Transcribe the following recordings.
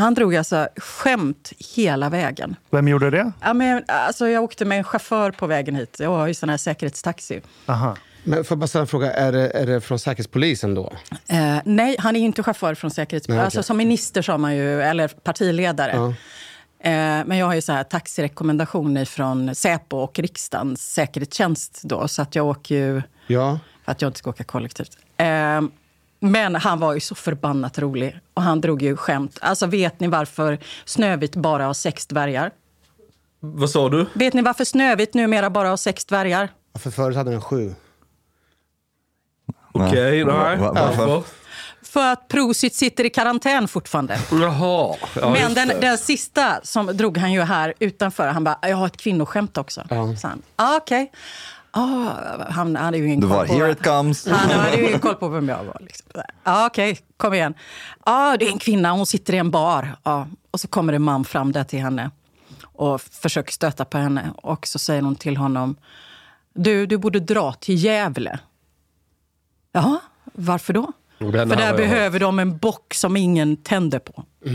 Han drog alltså skämt hela vägen. Vem gjorde det? Ja, men, alltså, jag åkte med en chaufför på vägen hit. Jag har ju sån här säkerhetstaxi. Aha. Men får jag bara ställa en fråga, är det, är det från Säkerhetspolisen då? Eh, nej, han är inte chaufför från Säkerhetspolisen. Nej, okej. Alltså, som minister sa man ju, eller partiledare. Ja. Eh, men jag har ju så här taxirekommendationer från Säpo och riksdagens säkerhetstjänst då, så att jag åker ju Ja. för att jag inte ska åka kollektivt. Eh, men han var ju så förbannat rolig och han drog ju skämt. Alltså vet ni varför Snövit bara har sex dvärgar? Vad sa du? Vet ni varför Snövit numera bara har sex dvärgar? För förut hade den sju. Okej, Va- nej. va- varför? Varför? För att Prosit sitter i karantän fortfarande. Jaha. Ja, Men den, den sista som drog han ju här utanför. Han bara, jag har ett kvinnoskämt också. Ja. Ah, okej. Ah, han hade ju ingen koll var på... here it comes. Han hade ju ingen koll på vem jag var. Liksom. Okej, kom igen. Ja, det är en kvinna, hon sitter i en bar. Ja. Och så kommer en man fram där till henne och försöker stöta på henne. Och så säger hon till honom, du, du borde dra till Gävle. Ja, varför då? Den För där behöver de en bock som ingen tänder på.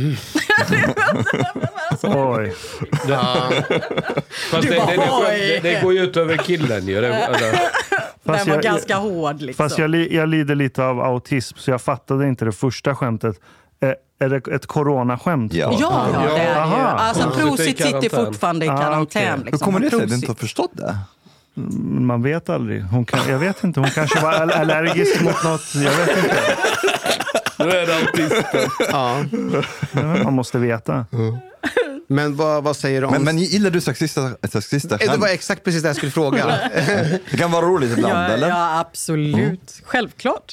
Oj. Fast det, det, det, det, det går ju ut över killen ju. Fast Den var jag- ganska hård. Liksom. Fast jag, jag lider lite av autism, så jag fattade inte det första skämtet. Är det ett coronaskämt? Ja. Ja, ja, det är det ju. Alltså, Ja. Prosit Sitter i sitter karantän. fortfarande i Ah, karantän. okej. Hur Liksom. kommer det sig att du inte har förstått det? Man vet aldrig. Hon kan, jag vet inte. Hon kanske var all- allergisk mot något. Jag vet inte. nu är det autisten. Ja. Man måste veta. Men vad, vad säger du om... Men, men gillar du sexistiska, sexistiska Eh, det var exakt precis det jag skulle fråga. Det kan vara roligt ibland, Ja, eller? ja, absolut. Självklart.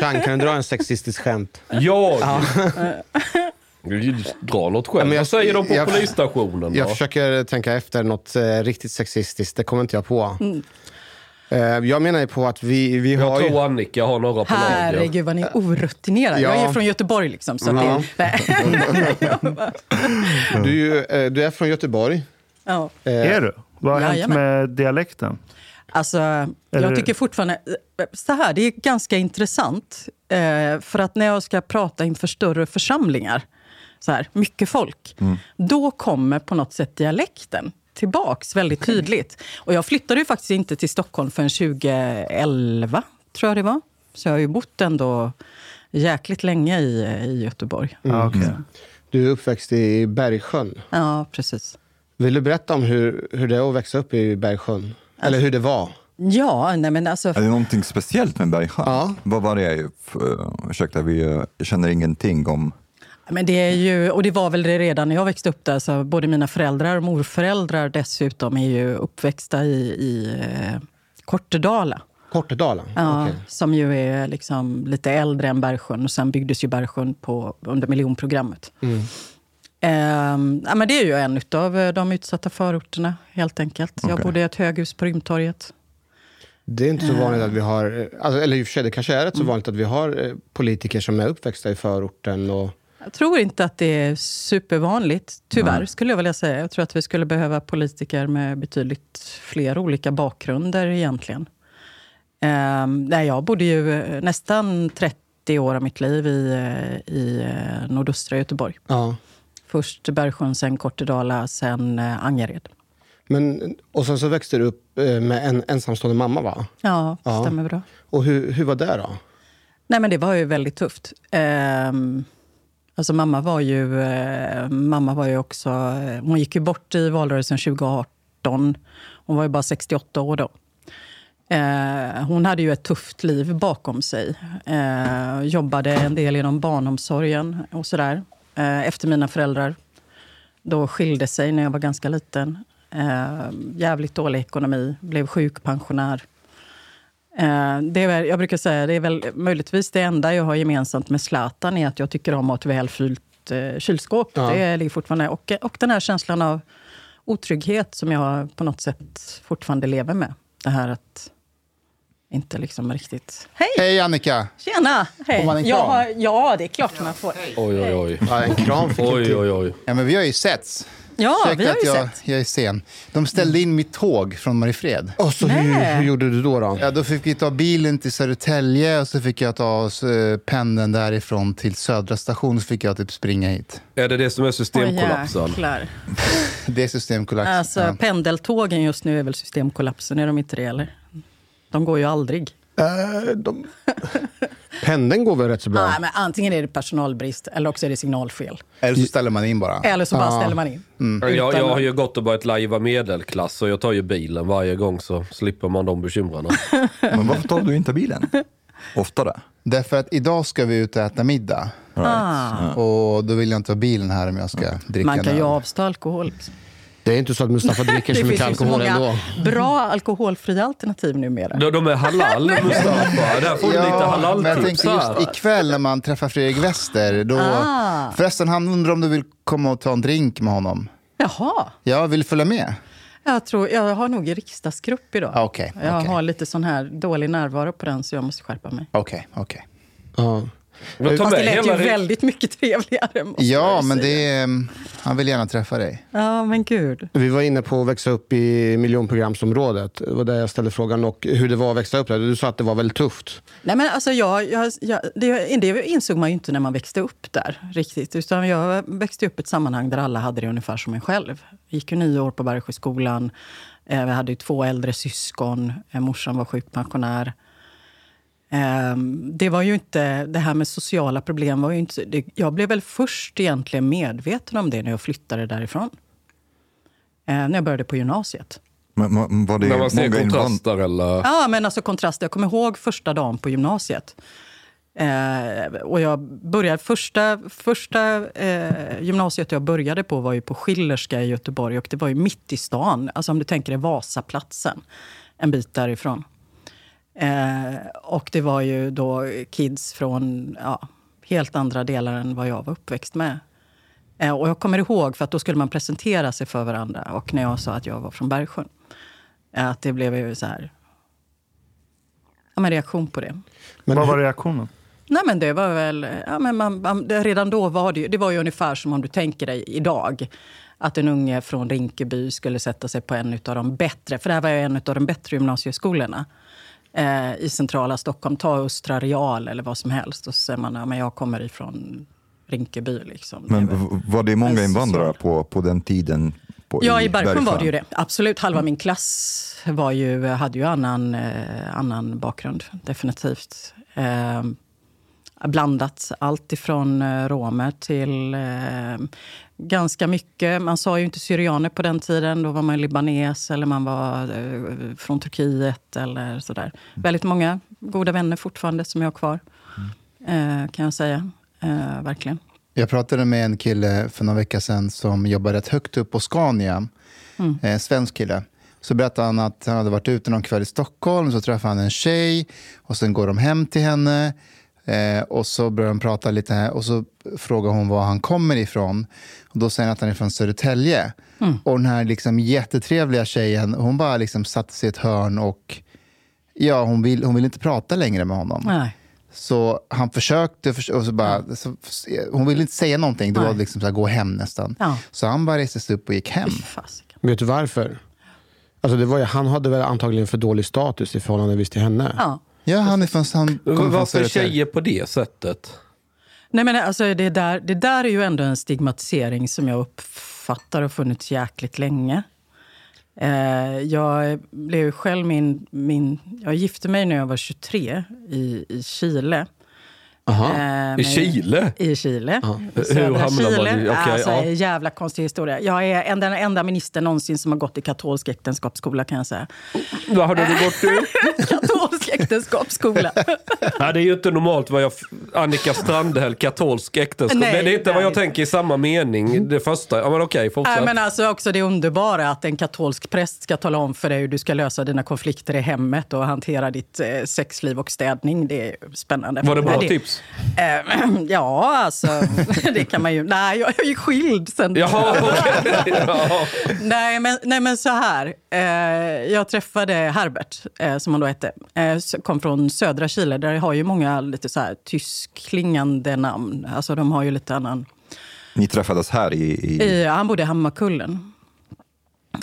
Chang, kan du dra en sexistisk skämt? Jag? Dra något själv. men jag- Vad säger de på jag- polisstationen då? Jag försöker tänka efter något eh, riktigt sexistiskt, det kommer inte jag på. Mm. Eh, jag menar ju på att vi, vi Jag har ju... tror Annika har några på lager. Herregud vad ni är orutinerade. Jag är Ja. ju från Göteborg liksom. Så Ja. det. Du, är ju, eh, du är från Göteborg. ja. Eh, Är du? Vad har hänt med dialekten? Alltså, Eller- jag tycker fortfarande... Så här, det är ganska intressant. För att när jag ska prata inför större församlingar, så här, mycket folk, då kommer på något sätt dialekten tillbaks väldigt tydligt. Och jag flyttade ju faktiskt inte till Stockholm förrän 2011, tror jag det var. Så jag har ju bott ändå jäkligt länge i, i Göteborg. Ja, okej. Du är uppväxt i Bergsjön. Ja, precis. Vill du berätta om hur, hur det är att växa upp i Bergsjön? Eller hur det var? Ja, nej men alltså... Är det någonting speciellt med Bergsjön? Ja. Vad var det? För, ursäkta, vi eh, känner ingenting om... Men det är ju, och det var väl det redan när jag växte upp där. Så både mina föräldrar och morföräldrar dessutom är ju uppväxta i, i eh, Kortedala. Kortedala? Ja, Okej. Som ju är liksom lite äldre än Bergsjön. Och sen byggdes ju Bergsjön på, under miljonprogrammet. Mm. Ehm, ja, men det är ju en av de utsatta förorterna, helt enkelt. Jag Okej. bodde i ett höghus på Rymdtorget. Det är inte så vanligt att vi har, eh, alltså, eller i och för sig, det kanske är rätt så vanligt att vi har eh, politiker som är uppväxta i förorten. Och, Jag tror inte att det är supervanligt, tyvärr, skulle jag vilja säga. Jag tror att vi skulle behöva politiker med betydligt fler olika bakgrunder egentligen. Nej, jag bodde ju eh, nästan 30 år av mitt liv i, eh, i eh, nordöstra Göteborg. ja. Först Bergsjön, sen Kortedala, sen eh, Angered. Men, och sen så växte du upp eh, med en ensamstående mamma, va? Ja, Ja. stämmer bra. Och hur, hur var det då? Nej, men det var ju väldigt tufft. Ehm, alltså mamma var ju, eh, mamma var ju också... Eh, hon gick ju bort i valrörelsen 2018. Hon var ju bara 68 år då. Eh, hon hade ju ett tufft liv bakom sig. Eh, jobbade en del inom barnomsorgen och sådär. Eh, efter mina föräldrar då skilde sig när jag var ganska liten. Eh, jävligt dålig ekonomi, blev sjukpensionär. Eh, det är jag brukar säga det är väl möjligtvis det enda jag har gemensamt med Zlatan är att jag tycker om att ha ett välfyllt eh, kylskåp. Ja. Det ligger fortfarande. Och, och den här känslan av otrygghet som jag på något sätt fortfarande lever med. Det här att inte liksom riktigt... Hej! Hej Annika! Tjena! Hej. Får man en Jag kram? har, ja, det är klart man får. Oj, oj, oj. Ja, en kram fick Oj, oj, oj. Ja, men vi har ju setts. Ja, Ursäkta vi har att ju jag, sett. jag är sen. De ställde in mitt tåg från Mariefred. Och så hur, Nej. hur gjorde du då? då? Ja, då fick vi ta bilen till Södertälje och så fick jag ta oss, eh, pendeln därifrån till Södra station så fick jag typ springa hit. Är det det som är systemkollapsen? jäklar. Det är systemkollaps. Alltså, ja. pendeltågen just nu är väl systemkollapsen, är de inte det? Eller? De går ju aldrig. Eh, de... Pendeln går väl rätt så bra? Nej, men antingen är det personalbrist eller också är det signalfel. Eller så ställer man in bara. Eller så bara Ja. ställer man in. Jag, jag Utan- har ju gått och börjat lajva medelklass och jag tar ju bilen varje gång så slipper man de bekymren. Men varför tar du inte bilen? Oftare? Därför att idag ska vi ut och äta middag. Ah. Och då vill jag inte ha bilen här om jag ska dricka Man kan ju avstå alkohol. Liksom. Det är inte så att Mustafa dricker så mycket ju så alkohol många ändå. bra alkoholfria alternativ numera. De, de är halal, Mustafa. Där får du lite men jag tänkte just ikväll när man träffar Fredrik Wester. Då... Ah. Förresten, han undrar om du vill komma och ta en drink med honom. Jaha. Jag vill följa med. Jag, tror, jag har nog i riksdagsgrupp idag. Ah, Okej, Jag har lite sån här dålig närvaro på den så jag måste skärpa mig. Okej, okej. Ja. Men ta Fast det lät ju väldigt mycket trevligare. måste Ja, men det är, mm, han vill gärna träffa dig. Ja, men gud. Vi var inne på att växa upp i miljonprogramsområdet. Det var där jag ställde frågan. Och hur det var att växa upp där. Du sa att det var väldigt tufft. Nej, men alltså jag, jag, jag, det, det insåg man ju inte när man växte upp där riktigt. Utan jag växte upp i ett sammanhang där alla hade det ungefär som en själv. Jag gick ju nio år på Bergsjöskolan. Eh, vi hade ju två äldre syskon. Eh, morsan var sjukpensionär. Eh, det var ju inte, det här med sociala problem var ju inte... Det, jag blev väl först egentligen medveten om det när jag flyttade därifrån. Eh, när jag började på gymnasiet. Men, men var det När man ser kontraster eller... Ja, men alltså kontrast. Jag kommer ihåg första dagen på gymnasiet. Eh, och jag började, första första eh, gymnasiet jag började på var ju på Schillerska i Göteborg. Och det var ju mitt i stan. Alltså om du tänker dig Vasaplatsen, en bit därifrån. Eh, och det var ju då kids från ja, helt andra delar än vad jag var uppväxt med. Eh, och jag kommer ihåg, för att då skulle man presentera sig för varandra. Och när jag sa att jag var från Bergsjön. eh, Att det blev ju så här... Ja, men reaktion på det. Men Vad var reaktionen? Nej, men det var väl... Ja, men man, man, det, redan då var det ju, det var ju ungefär som om du tänker dig idag. Att en unge från Rinkeby skulle sätta sig på en av de bättre, för det här var ju en av de bättre gymnasieskolorna eh, i centrala Stockholm. Ta Östra Real eller vad som helst. Och så säger man, ja, men jag kommer ifrån Rinkeby. Liksom. Men Det var- var det många en invandrare på, på den tiden? På, Ja, i Bergsjön var det ju det. Absolut. Halva min klass var ju, hade ju annan, eh, annan bakgrund, definitivt. Eh, blandat. Allt ifrån eh, romer till eh, ganska mycket. Man sa ju inte syrianer på den tiden. Då var man libanes eller man var eh, från Turkiet eller sådär. Väldigt många goda vänner fortfarande som jag har kvar. Eh, kan jag säga. Eh, verkligen. Jag pratade med en kille för några veckor sedan som jobbar rätt högt upp på Scania. Mm. En svensk kille. Så berättade han att han hade varit ute någon kväll i Stockholm, så träffade han en tjej och sen går de hem till henne. Eh, och så börjar de prata lite här, och så frågar hon var han kommer ifrån. Och då säger han att han är från Södertälje. Och den här liksom jättetrevliga tjejen, hon bara liksom satte sig i ett hörn och ja, hon vill, hon vill inte prata längre med honom. Nej. Så han försökte, förs- och så bara, så, hon ville inte säga någonting. Det var Nej. liksom så här, gå hem nästan. Ja. Så han bara reste sig upp och gick hem. Vet du varför? Alltså det var ju, han hade väl antagligen för dålig status i förhållande till henne. Ja. Ja, han är från, han Varför tjejer på det sättet? Nej, men alltså, det, där, det där är ju ändå en stigmatisering som jag uppfattar har funnits jäkligt länge. Eh, jag blev själv min, min... Jag gifte mig när jag var 23 i, i Chile. Aha. Eh, I Chile? I Chile. Hur Södra hamnar man Chile. i- okej, alltså, ja. jävla konstig historia. Jag är en- den enda ministern någonsin som har gått i katolsk äktenskapsskola kan jag säga. Vad har du gått i? äktenskapsskola. Nej, det är ju inte normalt vad jag... Annika Strandhäll, katolsk äktenskap. Nej, Nej, det är inte vad jag nej. tänker i samma mening. Det första. Ja, men okej, fortsätt. Nej, men alltså också det underbara att en katolsk präst ska tala om för dig hur du ska lösa dina konflikter i hemmet och hantera ditt eh, sexliv och städning. Det är spännande. Var det bra Nej, tips? Eh, ja, alltså det kan man ju... Nej, jag är ju skild sen. Jaha, okej. Ja. Nej, men, nej, men så här. Eh, jag träffade Herbert, som han då hette. Kom från södra Chile. Där har ju många lite så här tyskklingande namn. Alltså de har ju lite annan... Ni träffades här i... i... I, han bodde i Hammarkullen.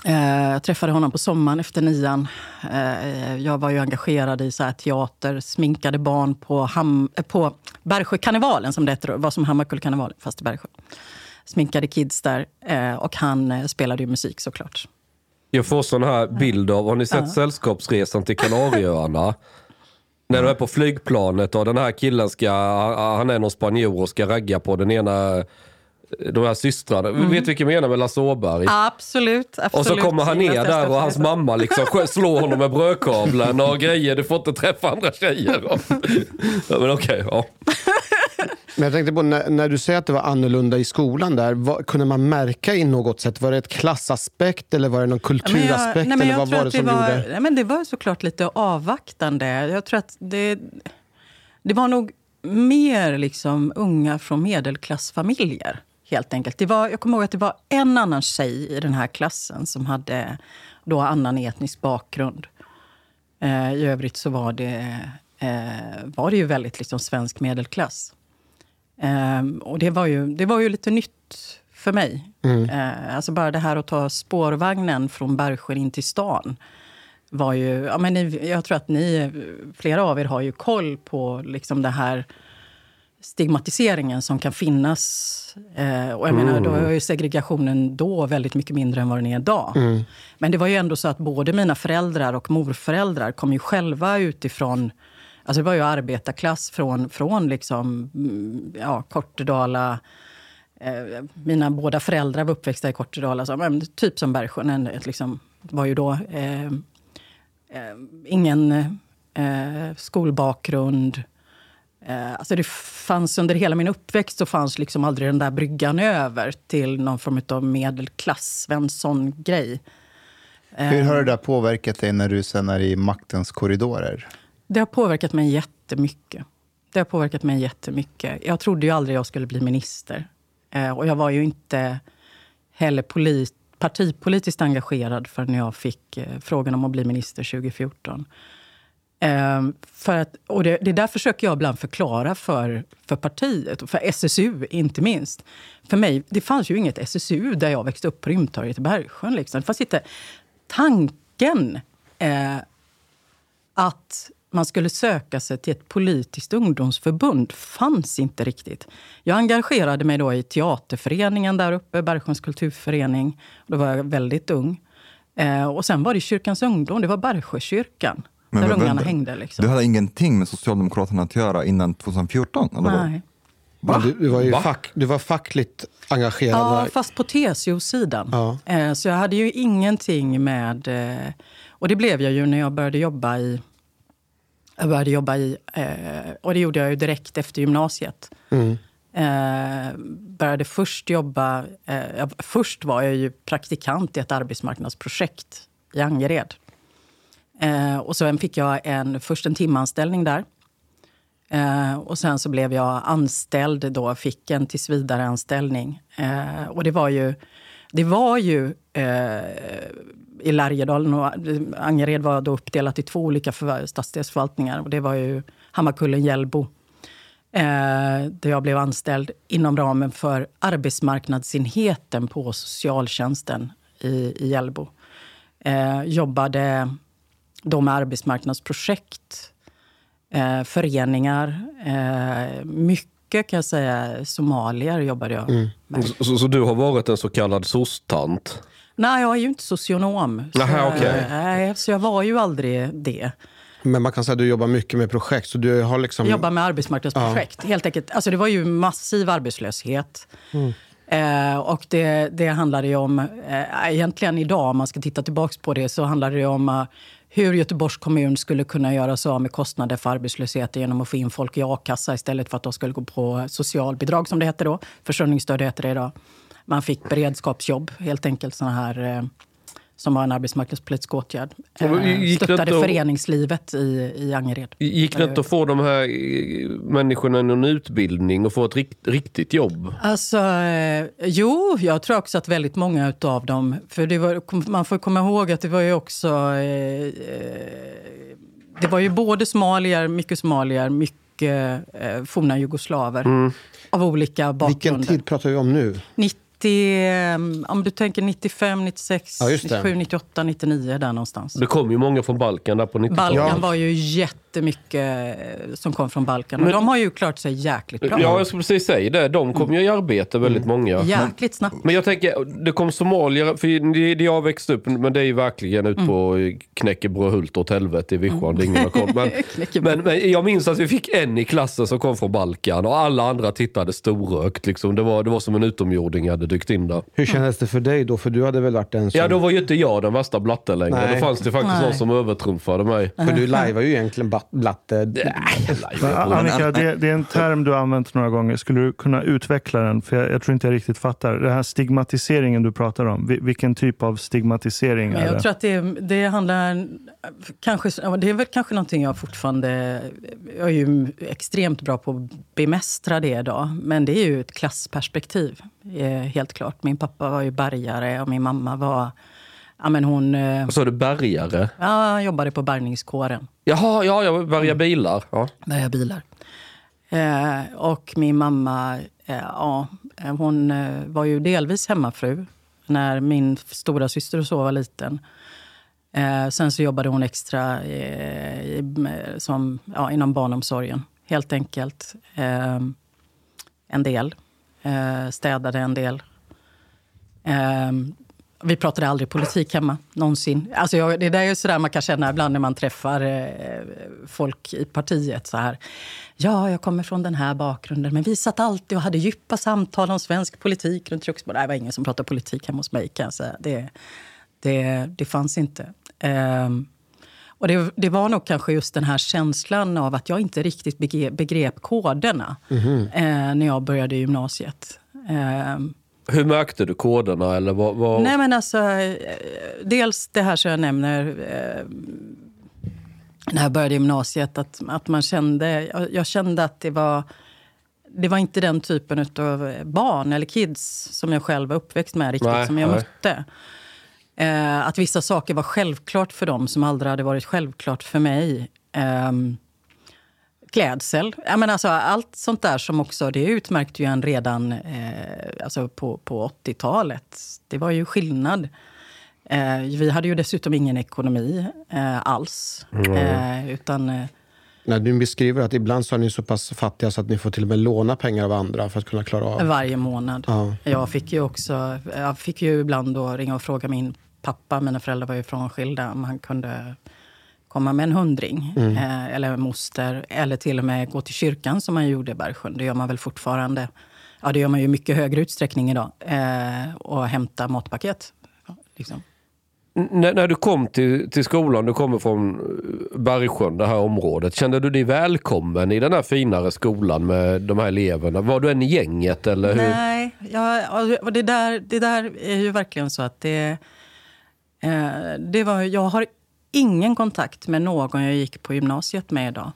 Eh, jag träffade honom på sommaren efter nian. Eh, jag var ju engagerad i så här teater, sminkade barn på, Ham, eh, på Bergsjökarnevalen, som det heter, var som Hammarkullkarnevalen, fast i Bergsjö. Sminkade kids där och han spelade ju musik såklart. Jag får sån här bild av, har ni sett. Sällskapsresan till Kanarieöarna? När du är på flygplanet och den här killen ska, han är någon spanjor och ska ragga på den ena, de här systrarna. Vet du vilken jag menar med Lasse Åberg? Absolut, absolut. Och så kommer han ner där och hans mamma liksom slår honom med brödkavlen och grejer. Du får inte träffa andra tjejer. Ja, men okej, ja. Men jag tänkte på när, när du säger att det var annorlunda i skolan där, vad, kunde man märka i något sätt? Var det ett klassaspekt eller var det någon Ja, men kulturaspekt? jag, nej, men eller jag vad tror var det var, gjorde... nej, men Det var såklart lite avvaktande. Jag tror att det, det var nog mer liksom unga från medelklassfamiljer. Helt enkelt. Det var, jag kommer ihåg att det var en annan tjej i den här klassen som hade då annan etnisk bakgrund. Eh, I övrigt så var det, eh, var det ju väldigt liksom svensk medelklass. Ehm, och det var, ju, det var ju lite nytt för mig. Eh, alltså bara det här att ta spårvagnen från Bergsjö in till stan. Var ju, ja, men ni, jag tror att ni, flera av er har ju koll på liksom det här stigmatiseringen som kan finnas. Eh, och jag menar, då är ju segregationen då väldigt mycket mindre än vad den är idag. Men det var ju ändå så att både mina föräldrar och morföräldrar kom ju själva utifrån Alltså det var ju arbetarklass från, från liksom, mm, ja, Kortedala. Eh, mina båda föräldrar var uppväxta i Kortedala, så, men, typ som Bergsjön. Liksom, var ju då eh, eh, ingen eh, skolbakgrund. Eh, alltså det fanns under hela min uppväxt så fanns liksom aldrig den där bryggan över till någon form av medelklass, Svensson-grej. Hur har det där påverkat dig när du sen är i maktens korridorer? Det har påverkat mig jättemycket. Det har påverkat mig jättemycket. Jag trodde ju aldrig jag skulle bli minister. Eh, och jag var ju inte heller polit, partipolitiskt engagerad förrän jag fick eh, frågan om att bli minister 2014. Eh, för att, och det, det där försöker jag ibland förklara för, för partiet, och för SSU inte minst. För mig, det fanns ju inget SSU där jag växte upp på Rymdtorget i Bergsjön. Liksom. Det fanns inte tanken eh, att man skulle söka sig till ett politiskt ungdomsförbund fanns inte riktigt. Jag engagerade mig då i teaterföreningen där uppe, Bergsjöns kulturförening. Då var jag väldigt ung. Eh, och sen var det Kyrkans ungdom, det var Bergsjökyrkan. Men där vänta, ungarna hängde. Liksom. Du hade ingenting med Socialdemokraterna att göra innan 2014? Eller? Nej. Men Du, du, var ju Va? fack, du var fackligt engagerad. Ja, fast på TCO-sidan. Ja. Eh, Så jag hade ju ingenting med... eh, Och det blev jag ju när jag började jobba i... Jag började jobba i... eh, Och det gjorde jag ju direkt efter gymnasiet. Mm. Eh, började först jobba... Eh, först var jag ju praktikant i ett arbetsmarknadsprojekt i Angered. Eh, och sen fick jag en, först en timanställning där. Eh, och sen så blev jag anställd då, fick en tillsvidareanställning. Eh, och det var ju, det var ju i Lärjedalen och Angered var då uppdelat i två olika förva- stadsdelsförvaltningar. Och det var ju Hammarkullen, Hjällbo. Eh, där jag blev anställd inom ramen för arbetsmarknadsenheten på socialtjänsten i, i Hjällbo. Eh, jobbade då med arbetsmarknadsprojekt, eh, föreningar. Eh, mycket kan jag säga, somalier jobbade jag med. Så, så du har varit en så kallad soc-tant? Nej, jag är ju inte socionom. Så, okej. nej, så jag var ju aldrig det. Men man kan säga att du jobbar mycket med projekt. Så du har liksom... Jag jobbar med arbetsmarknadsprojekt. Helt enkelt. Alltså det var ju massiv arbetslöshet. Eh, och det, det handlade ju om, eh, egentligen idag om man ska titta tillbaka på det, så handlade det om eh, hur Göteborgs kommun skulle kunna göra sig av med kostnader för arbetslösheten genom att få in folk i a-kassa istället för att de skulle gå på socialbidrag som det hette då. Försörjningsstöd heter det idag. Man fick beredskapsjobb, helt enkelt såna här eh, som var en arbetsmarknadspolitisk åtgärd. Eh, gick det stöttade att- föreningslivet i, i Angered. Gick det inte att få de här eh, människorna någon utbildning och få ett rikt, riktigt jobb? Alltså, jo, jag tror också att väldigt många av dem... För det var, man får komma ihåg att det var ju också... Det var ju både somalier, mycket somalier, mycket eh, forna jugoslaver av olika bakgrunder. Vilken tid pratar vi om nu? 90, eh, om du tänker 95, 96, Ja, just det. 97, 98, 99 där någonstans. Det kom ju många från Balkan där på 90-talet. Balkan var ju jättemycket eh, som kom från Balkan. Och Men- de har ju klart sig jäkligt bra. Ja, jag skulle precis säga det. De kom ju i arbete väldigt många. Jäkligt snabbt. Men jag tänker, det kom somalier, för det, det jag har växt upp men det är ju verkligen ut på Knäckebröhult åt helvete i Vischan, är ingen har koll. Men, Knäckebröd. men, men jag minns att vi fick en i klassen som kom från Balkan och alla andra tittade storögt. Liksom. Det, var, det var som en utomjording hade dykt in där. Hur kändes det för dig då? För du hade väl varit den som... Ja, då var ju inte jag den värsta blatte längre. Nej. Då fanns det faktiskt Nej. någon som övertrumfade mig. För du lajvar ju egentligen blatte... Men, Annika, det, det är en term du har använt några gånger. Skulle du kunna utveckla den? För jag, jag tror inte jag riktigt fattar. Den här stigmatiseringen du pratar om. Vi- Vilken typ av stigmatisering är jag det? tror att det, det handlar... Kanske, det är väl kanske någonting jag fortfarande... Jag är ju extremt bra på att bemästra det idag. Men det är ju ett klassperspektiv, helt klart. Min pappa var ju bärgare och min mamma var... Ja, men hon eh, Vad sa du, bärgare? ja, jobbade på bärgningskåren. Jaha, ja, jag bärgar bilar. Ja. bärga bilar. Eh, och min mamma, eh, ja, eh, hon eh, var ju delvis hemmafru när min stora syster och så var liten. Eh, sen så jobbade hon extra eh, i, som, ja, inom barnomsorgen, helt enkelt. Eh, en del. Eh, städade en del. Eh, vi pratade aldrig politik hemma, någonsin. Alltså jag, det där är ju sådär man kan känna ibland när man träffar eh, folk i partiet. så här. Ja, jag kommer från den här bakgrunden, men vi satt alltid och hade djupa samtal om svensk politik runt köksbordet. Det var ingen som pratade politik hemma hos mig, kan jag säga. Det, det, det fanns inte. Ehm, och det, det var nog kanske just den här känslan av att jag inte riktigt begrep, begrep koderna eh, när jag började gymnasiet. Ehm, Hur märkte du koderna? Eller vad, vad... Nej, men alltså, eh, dels det här som jag nämner eh, när jag började gymnasiet. Att, att man kände, jag, jag kände att det var, det var inte den typen av barn eller kids som jag själv var uppväxt med riktigt, Nej, som jag nej. mötte. Eh, att vissa saker var självklart för dem som aldrig hade varit självklart för mig. Ehm, klädsel. Jag menar alltså, allt sånt där som också, det utmärkte ju en redan eh, alltså på, på 80-talet. Det var ju skillnad. Eh, vi hade ju dessutom ingen ekonomi eh, alls. Eh, utan, eh, När du beskriver att ibland så är ni så pass fattiga så att ni får till och med låna pengar av andra för att kunna klara av. varje månad. Ja. Jag fick ju också, jag fick ju ibland då ringa och fråga min pappa, mina föräldrar var ju frånskilda, om han kunde komma med en hundring. Eh, eller en moster. Eller till och med gå till kyrkan som man gjorde i Bergsjön. Det gör man väl fortfarande. Ja, det gör man ju mycket högre utsträckning idag. Eh, och hämta matpaket. Ja, liksom. N- när, när du kom till, till skolan, du kommer från eh, Bergsjön, det här området. Kände du dig välkommen i den här finare skolan med de här eleverna? Var du en i gänget eller hur? Nej, ja, och det, där, det där är ju verkligen så att det... Eh, det var, jag har ingen kontakt med någon jag gick på gymnasiet med idag.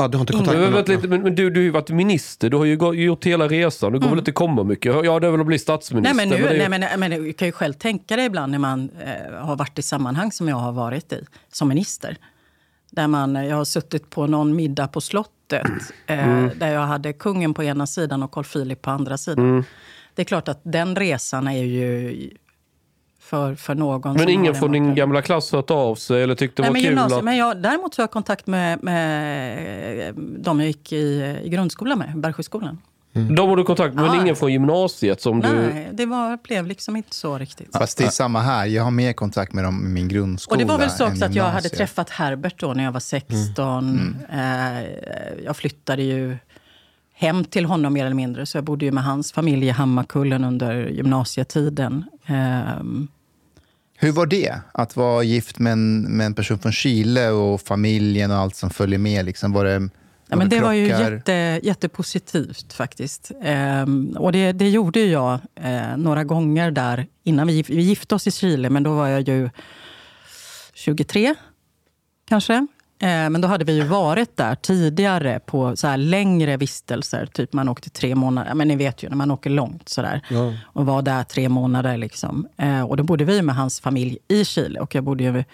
Ja, du har inte kontakt Men, med någon? lite, men, men du, du har ju varit minister, du har ju gå- gjort hela resan. Du går väl inte komma mycket? Ja, det är väl att bli Nej, statsminister. men, nu, är ju- nej, men, men du kan ju själv tänka dig ibland när man eh, har varit i sammanhang som jag har varit i som minister. Där man, jag har suttit på någon middag på slottet eh, Mm. där jag hade kungen på ena sidan och Carl Philip på andra sidan. Mm. Det är klart att den resan är ju för, för någon Men ingen från din gamla klass har hört av sig eller tyckte det Nej, var men kul gymnasiet, att... men jag, däremot har jag kontakt med, med de jag gick i, i grundskolan med, Bergsjöskolan. De har du kontakt med, men ingen från gymnasiet som du... Nej, det var, blev liksom inte så riktigt. Fast det är samma här. Jag har mer kontakt med dem i min grundskola Och det var väl så också att jag hade träffat Herbert då när jag var 16. Eh, jag flyttade ju hem till honom mer eller mindre. Så jag bodde ju med hans familj i Hammarkullen under gymnasietiden. Ehm, Hur var det? Att vara gift med en, med en person från Chile och familjen och allt som följer med? Liksom, var det, Ja, men det var ju jätte, jättepositivt faktiskt. Ehm, och det, det gjorde jag eh, några gånger där innan vi, vi gifte oss i Chile. Men då var jag ju 23 kanske. Eh, men då hade vi ju varit där tidigare på så här längre vistelser. Typ man åkte tre månader. Men ni vet ju när man åker långt sådär. Ja. Och var där tre månader. Liksom. Eh, och då bodde vi med hans familj i Chile. Och jag bodde ju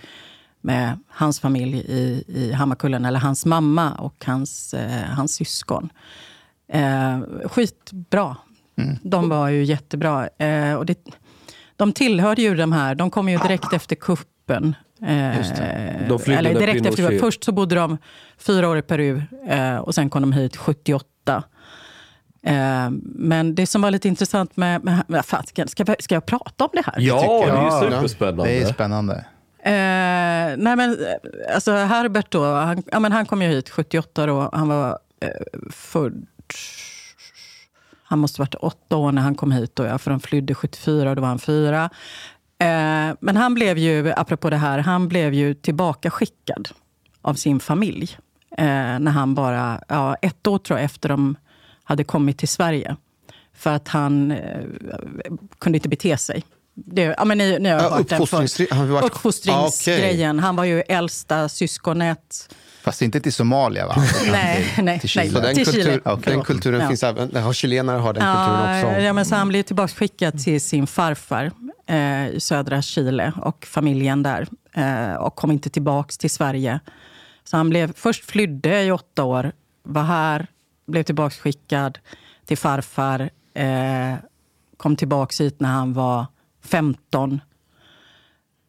med hans familj i, i Hammarkullen. Eller hans mamma och hans, eh, hans syskon. Eh, skitbra. De var ju jättebra. Eh, och det, de tillhörde ju de här, de kom ju direkt efter kuppen. Eh, De flydde eller direkt efter, Pinochet- först så bodde de fyra år i Peru eh, och sen kom de hit 78. Eh, men det som var lite intressant med... med, fan, ska, ska, jag- ska jag prata om det här? Ja, det är superspännande. Det är spännande. Eh, nej men, alltså Herbert då, han, ja, men han kom ju hit 78 då. Han var eh, född... Han måste ha varit åtta år när han kom hit då, ja, för de flydde 74 och då var han fyra. Eh, men han blev ju, apropå det här, han blev ju tillbakaskickad av sin familj. Eh, när han bara, ja, ett år tror jag efter de hade kommit till Sverige. För att han eh, kunde inte bete sig. Det, ja, men ni, ni har Ja, hört den uppfostringsgre- han varit- Uppfostringsgrejen. Han var ju äldsta syskonet. Fast inte till Somalia va? Nej, nej, till. Chile. Så den, Till kultur, Chile. den Förlåt. kulturen Ja. finns även... Har chilenare har den kulturen också. Ja, men så han blev tillbakaskickad till sin farfar eh, i södra Chile och familjen där. Eh, och kom inte tillbaka till Sverige. Så han blev, först flydde i åtta år, var här, blev tillbakaskickad till farfar. Eh, kom tillbaka hit när han var 15.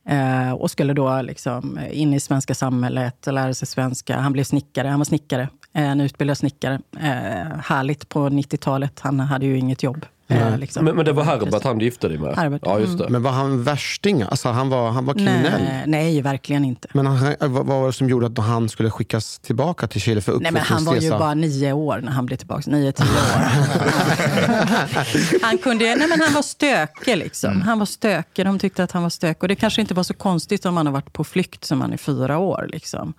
Eh, och skulle då liksom eh, in i svenska samhället och lära sig svenska. Han blev snickare, han var snickare, eh, en utbildad snickare. Eh, härligt på 90-talet, han hade ju inget jobb. Eh, liksom. Men, men det var Herbert han gifte dig med? Herbert, Ja, just det. Men var han värsting? Alltså, han, var, han var kriminell? nej, nej, verkligen inte. Men han, vad vad var det som gjorde att han skulle skickas tillbaka till Chile för Nej, men han var ju bara nio år när han blev tillbaka. Nio, tio år. han, kunde, nej, men han var stökig. Liksom. Han var stökig. De tyckte att han var stökig. Och det kanske inte var så konstigt om man har varit på flykt som man är fyra år. Liksom.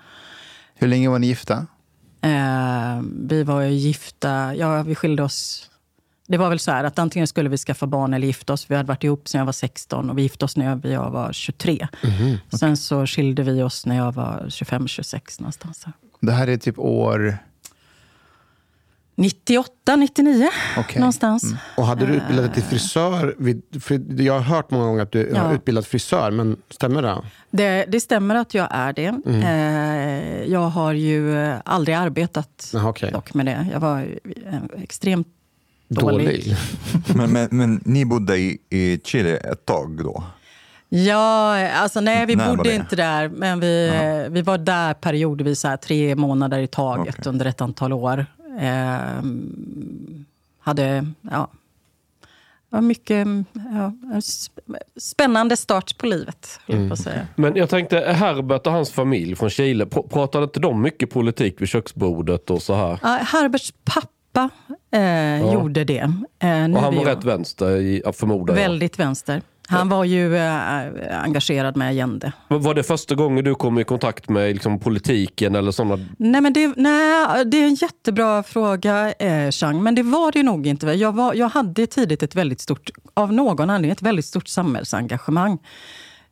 Hur länge var ni gifta? Eh, vi var ju gifta. Ja, vi skilde oss. Det var väl så här att antingen skulle vi skaffa barn eller gifta oss. Vi hade varit ihop sedan jag var 16 och vi gifte oss när jag var 23. Sen så skilde vi oss när jag var 25-26 någonstans. Det här är typ år... 98, 99 Okej. någonstans. Och hade du utbildat dig till frisör? Vid, för jag har hört många gånger att du Ja. har utbildat frisör, men stämmer det? Det, det stämmer att jag är det. Mm. Eh, jag har ju eh, aldrig arbetat Jaha, okej. dock med det. Jag var eh, extremt dålig. Dålig. Men, men, men ni bodde i, i Chile ett tag då? Ja, alltså nej, vi bodde inte där. Men vi, vi var där periodvis, så här, tre månader i taget Okej. under ett antal år. Eh, hade, ja, var mycket ja, spännande start på livet, höll jag säga. Men jag tänkte, Herbert och hans familj från Chile, pr- pratade inte de mycket politik vid köksbordet och så här? Ja, Herberts pappa eh, gjorde det. Eh, Och han var rätt vänster, ja, förmodar jag. Väldigt vänster. Han var ju eh, engagerad med Allende. Var- Var det första gången du kom i kontakt med liksom, politiken eller sådana? Nej, men det, nej, det är en jättebra fråga, eh, Chang. Men det var det nog inte. Jag, var, jag hade tidigt ett väldigt stort, av någon anledning, ett väldigt stort samhällsengagemang.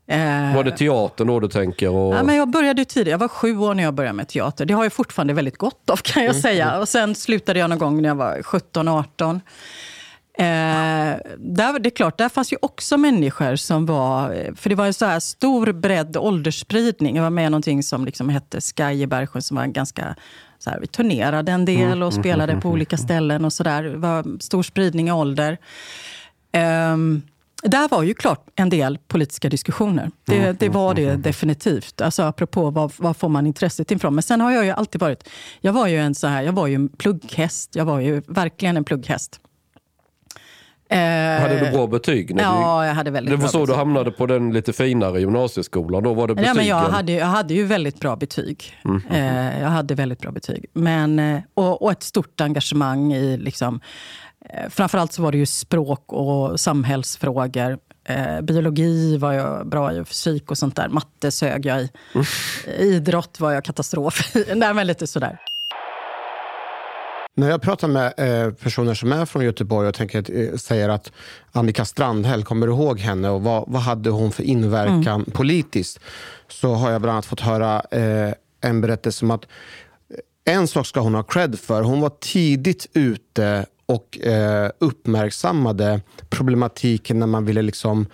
Eh, Var det teatern då du tänker? Och... Ja, men jag började tidigt. Jag var sju år när jag började med teater. Det har jag fortfarande väldigt gott av kan jag Mm. säga. Och sen slutade jag någon gång när jag var 17-18. Eh, där, det är klart, där fanns ju också människor som var... För det var en så här stor bredd åldersspridning. Jag var med i någonting som liksom hette Sky i Bergsjön som var ganska... Så här, vi turnerade en del Mm, och spelade på olika ställen och sådär. Det var stor spridning i ålder. Ehm, där var ju klart en del politiska diskussioner. Det, det var det definitivt. Alltså apropå var, var får man intresset ifrån. Men sen har jag ju alltid varit... Jag var ju en så här, jag var ju en plugghäst. Jag var ju verkligen en plugghäst. Eh, Hade du bra betyg? När Ja, jag hade väldigt det var så du hamnade på den lite finare gymnasieskolan? Då var det betygen? men jag, hade, jag hade ju väldigt bra betyg. Eh, jag hade väldigt bra betyg. Men, eh, och, och ett stort engagemang i... Liksom, framförallt så var det ju språk och samhällsfrågor. Eh, biologi var jag bra i, fysik och sånt där. Matte sög jag i. Idrott var jag katastrof i. Nej, men lite sådär. När jag pratar med eh, personer som är från Göteborg och tänker, eh, säger att Annika Strandhäll, kommer du ihåg henne och vad, vad hade hon för inverkan politiskt? Så har jag bland annat fått höra eh, en berättelse om att eh, en sak ska hon ha cred för. Hon var tidigt ute och eh, uppmärksammade problematiken när man ville liksom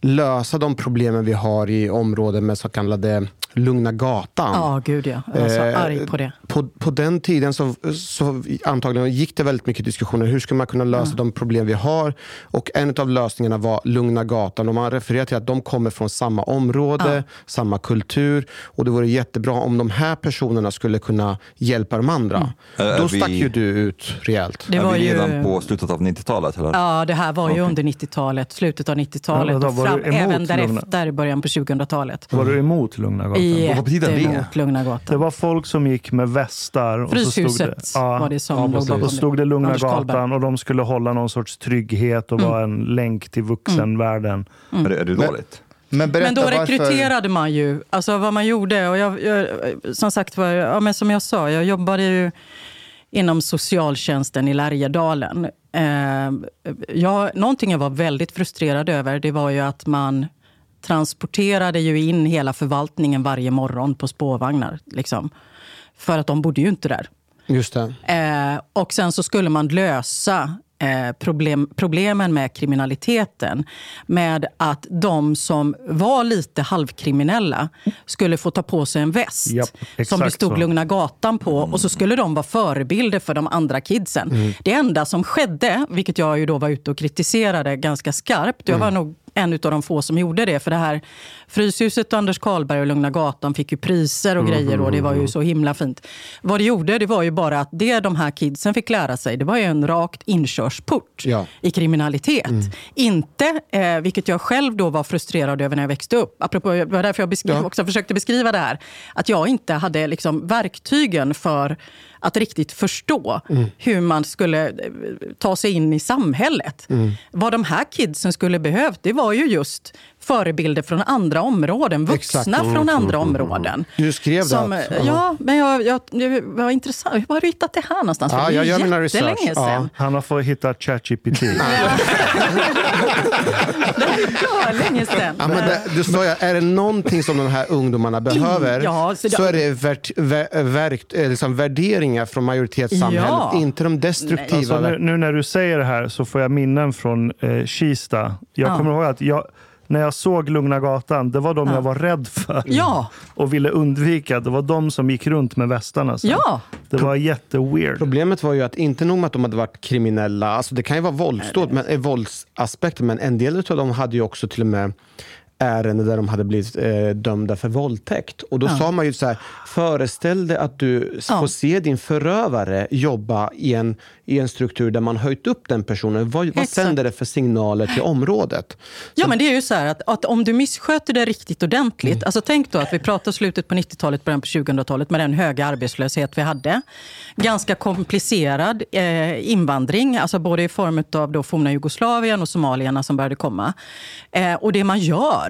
lösa de problemen vi har i områden med så kallade Lugna gatan. Ja, gud ja. Jag var så Eh, arg på det. På, på den tiden så, så antagligen gick det väldigt mycket diskussioner. Hur ska man kunna lösa de problem vi har? Och en av lösningarna var Lugna gatan. Och man refererar till att de kommer från samma område, samma kultur. Och det vore jättebra om de här personerna skulle kunna hjälpa de andra. Är- är Då vi- stack ju du ut rejält. Det är var vi ju... redan på slutet av 90-talet? Eller? Ja, det här var ju Okej. under 90-talet, slutet av 90-talet Ja, och fram, även Lugna- därefter, i början på 2000-talet. Var du emot Lugna gatan? Vad betyder det? Jättemot Lugna Det gatan. var folk som gick med västar. Och så stod Fryshuset det, ja, var det som ja, låg bakom och stod det Lugna Anders gatan och de skulle hålla någon sorts trygghet och vara en länk till vuxenvärlden. Är, det, är det Men- dåligt? Men Men då varför... rekryterade man ju, alltså vad man gjorde. Och jag, jag, som sagt var, ja, men som jag sa, jag jobbade ju inom socialtjänsten i Lärjedalen. Eh, jag, någonting jag var väldigt frustrerad över, det var ju att man transporterade ju in hela förvaltningen varje morgon på spårvagnar. Liksom. För att de bodde ju inte där. Just. Eh, och sen så skulle man lösa eh, problem, problemen med kriminaliteten med att de som var lite halvkriminella skulle få ta på sig en väst Japp, som det stod så. Lugna gatan på. Och så skulle de vara förebilder för de andra kidsen. Det enda som skedde, vilket jag ju då var ute och kritiserade ganska skarpt. Jag var nog en av de få som gjorde det. För det här Fryshuset Anders Karlberg och Lugna gatan fick ju priser och grejer och det var ju så himla fint. Vad det gjorde, det var ju bara att det de här kidsen fick lära sig, det var ju en rakt inkörsport Ja. i kriminalitet. Inte, eh, vilket jag själv då var frustrerad över när jag växte upp. Apropå, det var därför jag beskriv, Ja. också försökte beskriva det här. Att jag inte hade liksom verktygen för att riktigt förstå hur man skulle eh, ta sig in i samhället. Vad de här kidsen skulle behövt, det var ju just förebilder från andra områden. Vuxna Exakt. från andra områden. Du skrev det Som, att- eh, Ja, men jag, jag, det var intressant. Var har du hittat det här någonstans? Ja, det är jag gör mina research. Ja. Han har fått hitta ChatGPT. Det var länge sedan. Ja, men det, du sa ju, är det någonting som de här ungdomarna behöver Ja, så så, det- är det värt, vä, verkt, eh, liksom värderingar från majoritetssamhället, Ja. inte de destruktiva. Alltså, nu, nu när du säger det här så får jag minnen från eh, Kista. Jag Ja. kommer ihåg att jag, när jag såg Lugna gatan, det var de jag var rädd för Ja. och ville undvika. Det var de som gick runt med västarna. Ja. Det var jätteweird. Problemet var ju att inte nog med att de hade varit kriminella, alltså det kan ju vara våldsdåd, men, eh, våldsaspekter, men en del av dem hade ju också till och med ärenden där de hade blivit eh, dömda för våldtäkt. Och då sa man ju så här, föreställ dig att du Ja. får se din förövare jobba i en, i en struktur där man höjt upp den personen. Vad, vad sänder det för signaler till området? Ja, men det är ju så här att, att om du missköter det riktigt ordentligt. Mm. Alltså tänk då att vi pratar slutet på 90-talet, början på 2000-talet med den höga arbetslöshet vi hade. Ganska komplicerad eh, invandring, alltså både i form av då forna Jugoslavien och somalierna som började komma. Eh, och det man gör,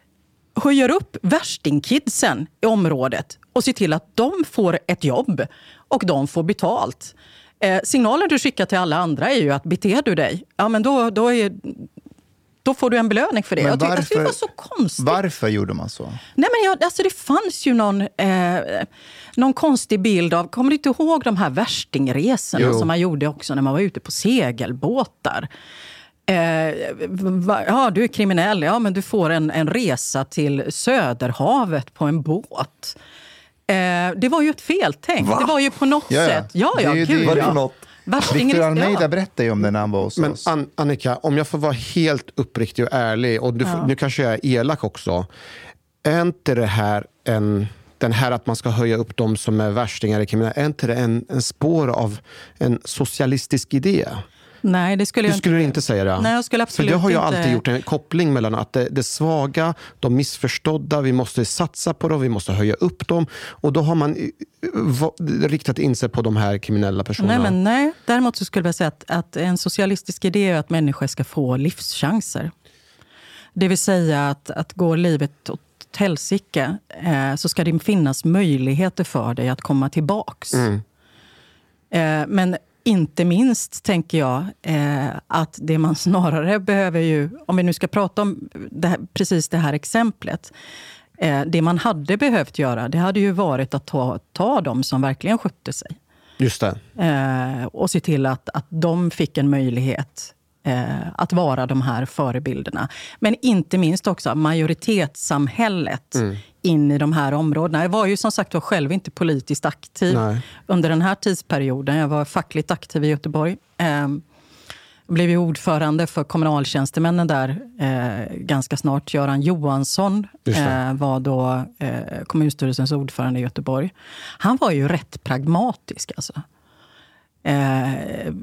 höjer upp värstingkidsen i området och ser till att de får ett jobb och de får betalt. Eh, signalen du skickar till alla andra är ju att beter du dig, ja men då, då, är, då får du en belöning för det. Men jag tyckte att det varför- var så konstigt. Varför gjorde man så? Nej, men jag, alltså det fanns ju någon, eh, någon konstig bild av... Kommer du inte ihåg de här värstingresorna Jo. som man gjorde också när man var ute på segelbåtar? Eh, va, ja, du är kriminell. Ja, men du får en, en resa till Söderhavet på en båt. Eh, det var ju ett feltänk. Va? Det var ju på något Ja, ja. sätt... Ja, Det ja, ju- gud det det ja. Victor Almeida ja. berättade ju om det när han var hos Men oss. An Annika, om jag får vara helt uppriktig och ärlig, och du, nu kanske jag är elak också. Är inte det här en, den här att man ska höja upp de som är värstingar i kriminella, är inte det en, en spår av en socialistisk idé? Nej, det skulle Du jag skulle inte säga det? Nej, jag skulle För absolut det har jag inte- alltid gjort en koppling mellan att det, det svaga, de missförstådda, vi måste satsa på dem, vi måste höja upp dem. Och då har man eh, riktat in sig på de här kriminella personerna. Nej, men nej. Däremot så skulle jag säga att, att en socialistisk idé är att människor ska få livschanser. Det vill säga att, att går livet åt helsike eh, så ska det finnas möjligheter för dig att komma tillbaks. Eh, men inte minst tänker jag eh, att det man snarare behöver ju, om vi nu ska prata om det här, precis det här exemplet. Eh, det man hade behövt göra, det hade ju varit att ta, ta dem som verkligen skötte sig. Just. Eh, och se till att, att de fick en möjlighet eh, att vara de här förebilderna. Men inte minst också majoritetssamhället in i de här områdena. Jag var ju som sagt var själv inte politiskt aktiv Nej. under den här tidsperioden. Jag var fackligt aktiv i Göteborg. Eh, blev ju ordförande för kommunaltjänstemännen där eh, ganska snart. Göran Johansson eh, var då eh, kommunstyrelsens ordförande i Göteborg. Han var ju rätt pragmatisk alltså. Eh,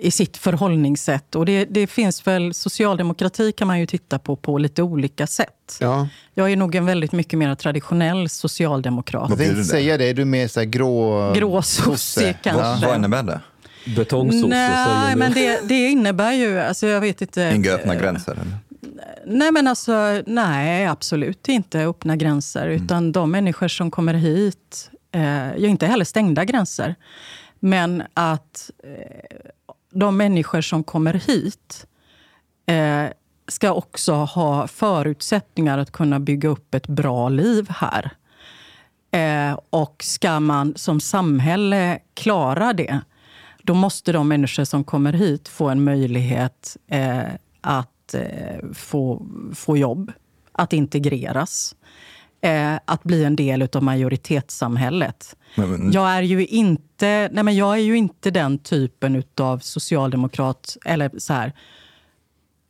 I sitt förhållningssätt. Och det, det finns väl, socialdemokrati kan man ju titta på på lite olika sätt. Ja. Jag är nog en väldigt mycket mer traditionell socialdemokrat. Jag tänkte säga det, är du mer så grå... Grå sosse kanske. Vad innebär det? Betongsosse Nej, säger men det, det innebär ju... Alltså jag vet inte. Inga öppna gränser? Eller? Nej, men alltså, nej, absolut inte öppna gränser. Utan de människor som kommer hit, eh, inte heller stängda gränser. Men att eh, de människor som kommer hit eh, ska också ha förutsättningar att kunna bygga upp ett bra liv här. Eh, och ska man som samhälle klara det, då måste de människor som kommer hit få en möjlighet eh, att eh, få, få jobb, att integreras. Eh, att bli en del av majoritetssamhället. Men- men- Jag är ju inte, nej men jag är ju inte den typen av socialdemokrat, eller så här,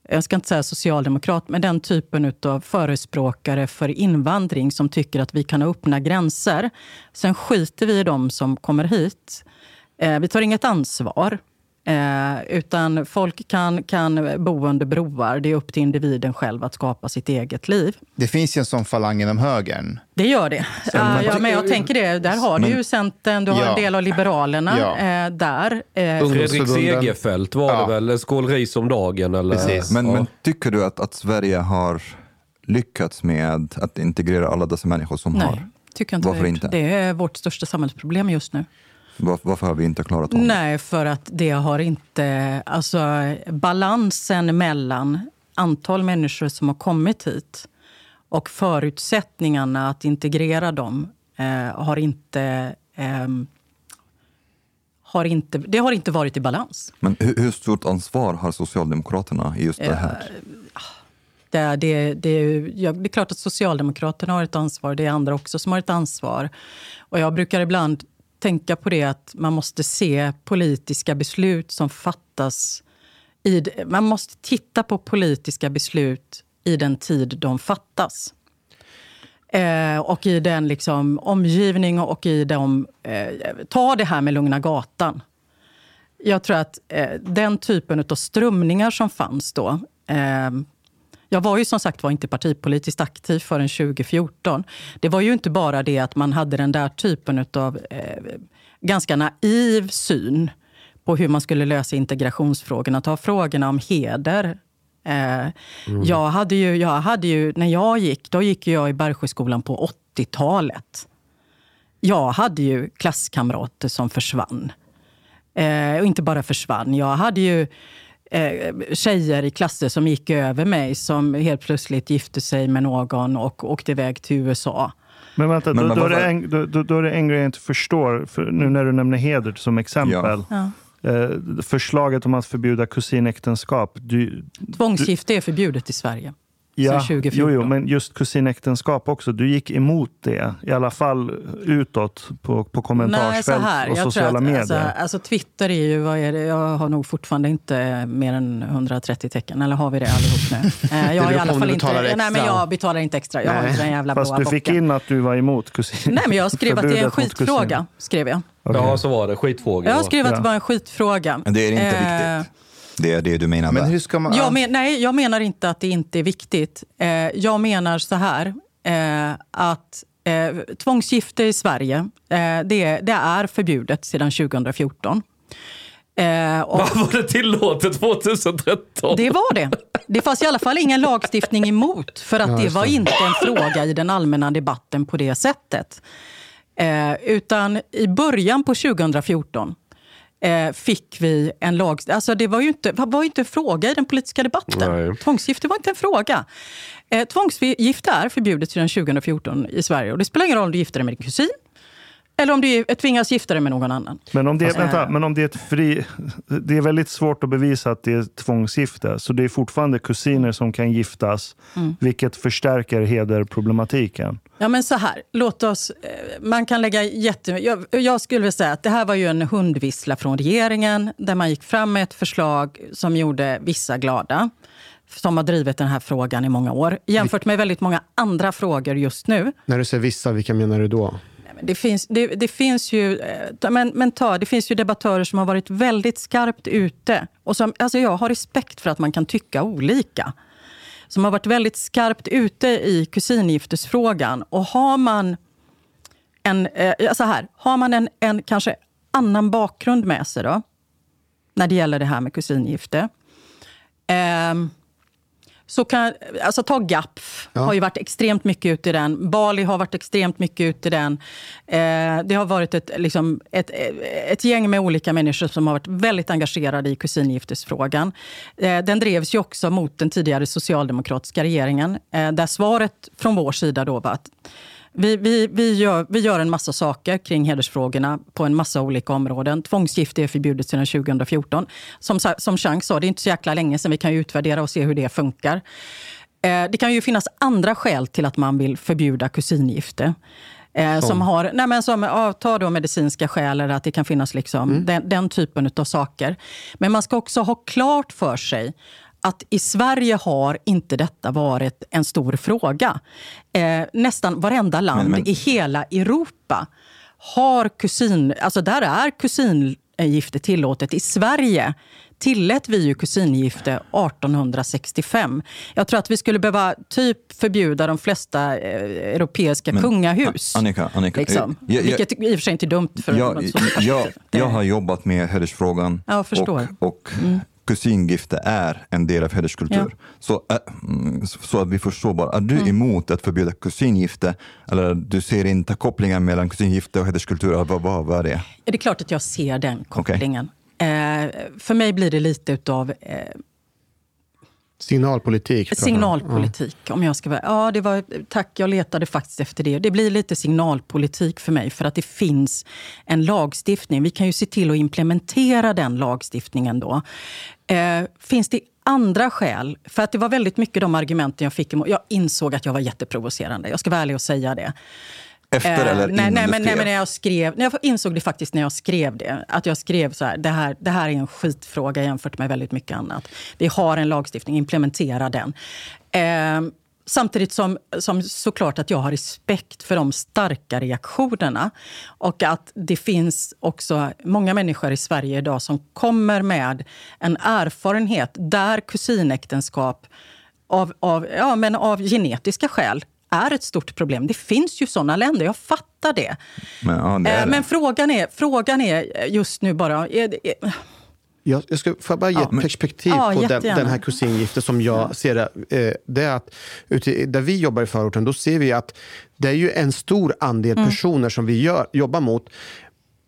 jag ska inte säga socialdemokrat, men den typen av förespråkare för invandring som tycker att vi kan ha öppna gränser. Sen skiter vi i dem som kommer hit. Eh, vi tar inget ansvar. Eh, utan folk kan, kan bo under broar. Det är upp till individen själv att skapa sitt eget liv. Det finns ju en sån falang inom högern. Det gör det. Ja, ja, men jag tänker det. Där har du ju Centern, du har Ja. en del av Liberalerna Ja. eh, där. Eh, Fredrik. Segerfeldt var Ja. det väl? Skål ris om dagen eller? Precis. Men, ja. men tycker du att, att Sverige har lyckats med att integrera alla dessa människor som nej, har? tycker jag inte. Varför inte? Det är vårt största samhällsproblem just nu. Var, varför har vi inte klarat av det? Nej, för att det har inte... Alltså, balansen mellan antal människor som har kommit hit och förutsättningarna att integrera dem eh, har inte... Eh, har inte, det har inte varit i balans. Men hur, hur stort ansvar har Socialdemokraterna i just det här? Det, det, det, ja, det är klart att Socialdemokraterna har ett ansvar. Det är andra också som har ett ansvar. Och jag brukar ibland tänka på det att man måste se politiska beslut som fattas... I, man måste titta på politiska beslut i den tid de fattas. Eh, och i den liksom, omgivning och i de... Eh, ta det här med Lugna Gatan. Jag tror att eh, den typen av strömningar som fanns då eh, jag var ju som sagt var inte partipolitiskt aktiv förrän 2014. Det var ju inte bara det att man hade den där typen av eh, ganska naiv syn på hur man skulle lösa integrationsfrågorna. Ta frågorna om heder. Eh, mm. jag hade ju, jag hade ju, när jag gick, då gick jag i Bergsjöskolan på 80-talet. Jag hade ju klasskamrater som försvann. Eh, och inte bara försvann. Jag hade ju eh, tjejer i klasser som gick över mig som helt plötsligt gifte sig med någon och åkte iväg till USA. Men vänta, men, då, då, är det en, då, då, är det en grej jag inte förstår. För nu när du nämner heder som exempel. Ja. Eh, förslaget om att förbjuda kusinäktenskap. Du, Tvångsgifte är förbjudet i Sverige. Ja, jo, jo, men just kusinäktenskap också. Du gick emot det, i alla fall utåt på, på kommentarsfält Nej, och sociala att, medier. Alltså, alltså, Twitter är ju, vad är det? jag har nog fortfarande inte mer än 130 tecken. Eller har vi det allihop nu? Eh, jag har i alla fall inte, nej, men jag betalar inte extra. Jag har inte den jävla Fast du fick bocken. in att du var emot kusin. Nej, men jag skrev att det är en skitfråga. Skrev jag. Okay. Ja, så var det. Skitfråga. Jag skrev att det var en skitfråga. Men det är inte eh, viktigt. Det är det du menar? Men hur ska man... jag, men, nej, jag menar inte att det inte är viktigt. Eh, jag menar så här, eh, att eh, tvångsgifte i Sverige, eh, det, det, är förbjudet sedan 2014. Eh, och, var det tillåtet 2013? Det var det. Det fanns i alla fall ingen lagstiftning emot, för att ja, det var inte en fråga i den allmänna debatten på det sättet. Eh, utan i början på 2014 eh, fick vi en lag... Alltså det var ju inte, var inte en fråga i den politiska debatten. Nej. Tvångsgifte var inte en fråga. Eh, tvångsgifte är förbjudet sedan 2014 i Sverige. Och det spelar ingen roll om du gifter dig med din kusin, eller om du tvingas gifta dig med någon annan. Men om det, alltså, vänta, men om det är ett fri... Det är väldigt svårt att bevisa att det är tvångsgifte. Så det är fortfarande kusiner som kan giftas, mm. vilket förstärker hederproblematiken. Ja, men så här. Låt oss... Eh, man kan lägga jätte... Jag, jag skulle vilja säga att det här var ju en hundvissla från regeringen, där man gick fram med ett förslag som gjorde vissa glada som har drivit den här frågan i många år. Jämfört med väldigt många andra frågor just nu. När du säger vissa, vilka menar du då? Det finns, det, det, finns ju, eh, men, men ta, det finns ju debattörer som har varit väldigt skarpt ute. Och som, alltså jag har respekt för att man kan tycka olika. Som har varit väldigt skarpt ute i kusingiftesfrågan. Och har man en, eh, så här, har man en, en kanske annan bakgrund med sig då, när det gäller det här med kusingifte. Eh, så kan, alltså ta GAPF, ja. har ju varit extremt mycket ute i den. Bali har varit extremt mycket ute i den. Eh, det har varit ett, liksom, ett, ett gäng med olika människor som har varit väldigt engagerade i kusingiftesfrågan. Eh, den drevs ju också mot den tidigare socialdemokratiska regeringen. Eh, där svaret från vår sida då var att vi, vi, vi, gör, vi gör en massa saker kring hedersfrågorna på en massa olika områden. Tvångsgifte är förbjudet sedan 2014. Som, som Chang sa, det är inte så jäkla länge sedan. Vi kan utvärdera och se hur det funkar. Eh, det kan ju finnas andra skäl till att man vill förbjuda kusingifte. Eh, som har, nej men som, ta då medicinska skäl eller att det kan finnas liksom mm. den, den typen av saker. Men man ska också ha klart för sig att i Sverige har inte detta varit en stor fråga. Eh, nästan varenda land men, men... i hela Europa har kusin... Alltså där är kusingifte tillåtet. I Sverige tillät vi ju kusingifte 1865. Jag tror att vi skulle behöva typ förbjuda de flesta eh, europeiska Men, kungahus. Annika, Annika liksom. jag, jag, Vilket i och för sig inte är dumt. För jag, jag, jag har jobbat med hedersfrågan. Ja, förstår. Och, och mm. Kusingifte är en del av hederskultur. Så, äh, mm, så att vi förstår bara, är du Mm. emot att förbjuda kusingifte? Eller du ser inte kopplingen mellan kusingifte och hederskultur? Eller Vad, vad, vad är det? Det är klart att jag ser den kopplingen. Eh, för mig blir det lite utav eh, Signalpolitik. Signalpolitik, ja. Om jag ska vara, ja, det var, tack, jag letade faktiskt efter det. Det blir lite signalpolitik för mig för att det finns en lagstiftning. Vi kan ju se till att implementera den lagstiftningen då. Eh, finns det andra skäl? För att det var väldigt mycket de argumenten jag fick emot. Jag insåg att jag var jätteprovocerande. Jag ska vara ärlig och säga det. Efter eller Eh, nej, nej, men, nej, men när jag skrev, när jag insåg det faktiskt när jag skrev det. Att jag skrev så här, det här, det här är en skitfråga jämfört med väldigt mycket annat. Vi har en lagstiftning, implementera den. Eh, samtidigt som, som såklart att jag har respekt för de starka reaktionerna. Och att det finns också många människor i Sverige idag som kommer med en erfarenhet där kusinäktenskap av, av, ja, men av genetiska skäl är ett stort problem. Det finns ju såna länder, jag fattar det. Men, ja, det är Eh, det. Men frågan är, frågan är just nu bara... Är det, är, Jag, jag ska, får jag bara ge Ja, ett men- perspektiv Ja, på den, jättegärna. den här kusingifte som jag ser det. Eh, det är att ute, där vi jobbar i förorten, då ser vi att det är ju en stor andel Mm. personer som vi gör, jobbar mot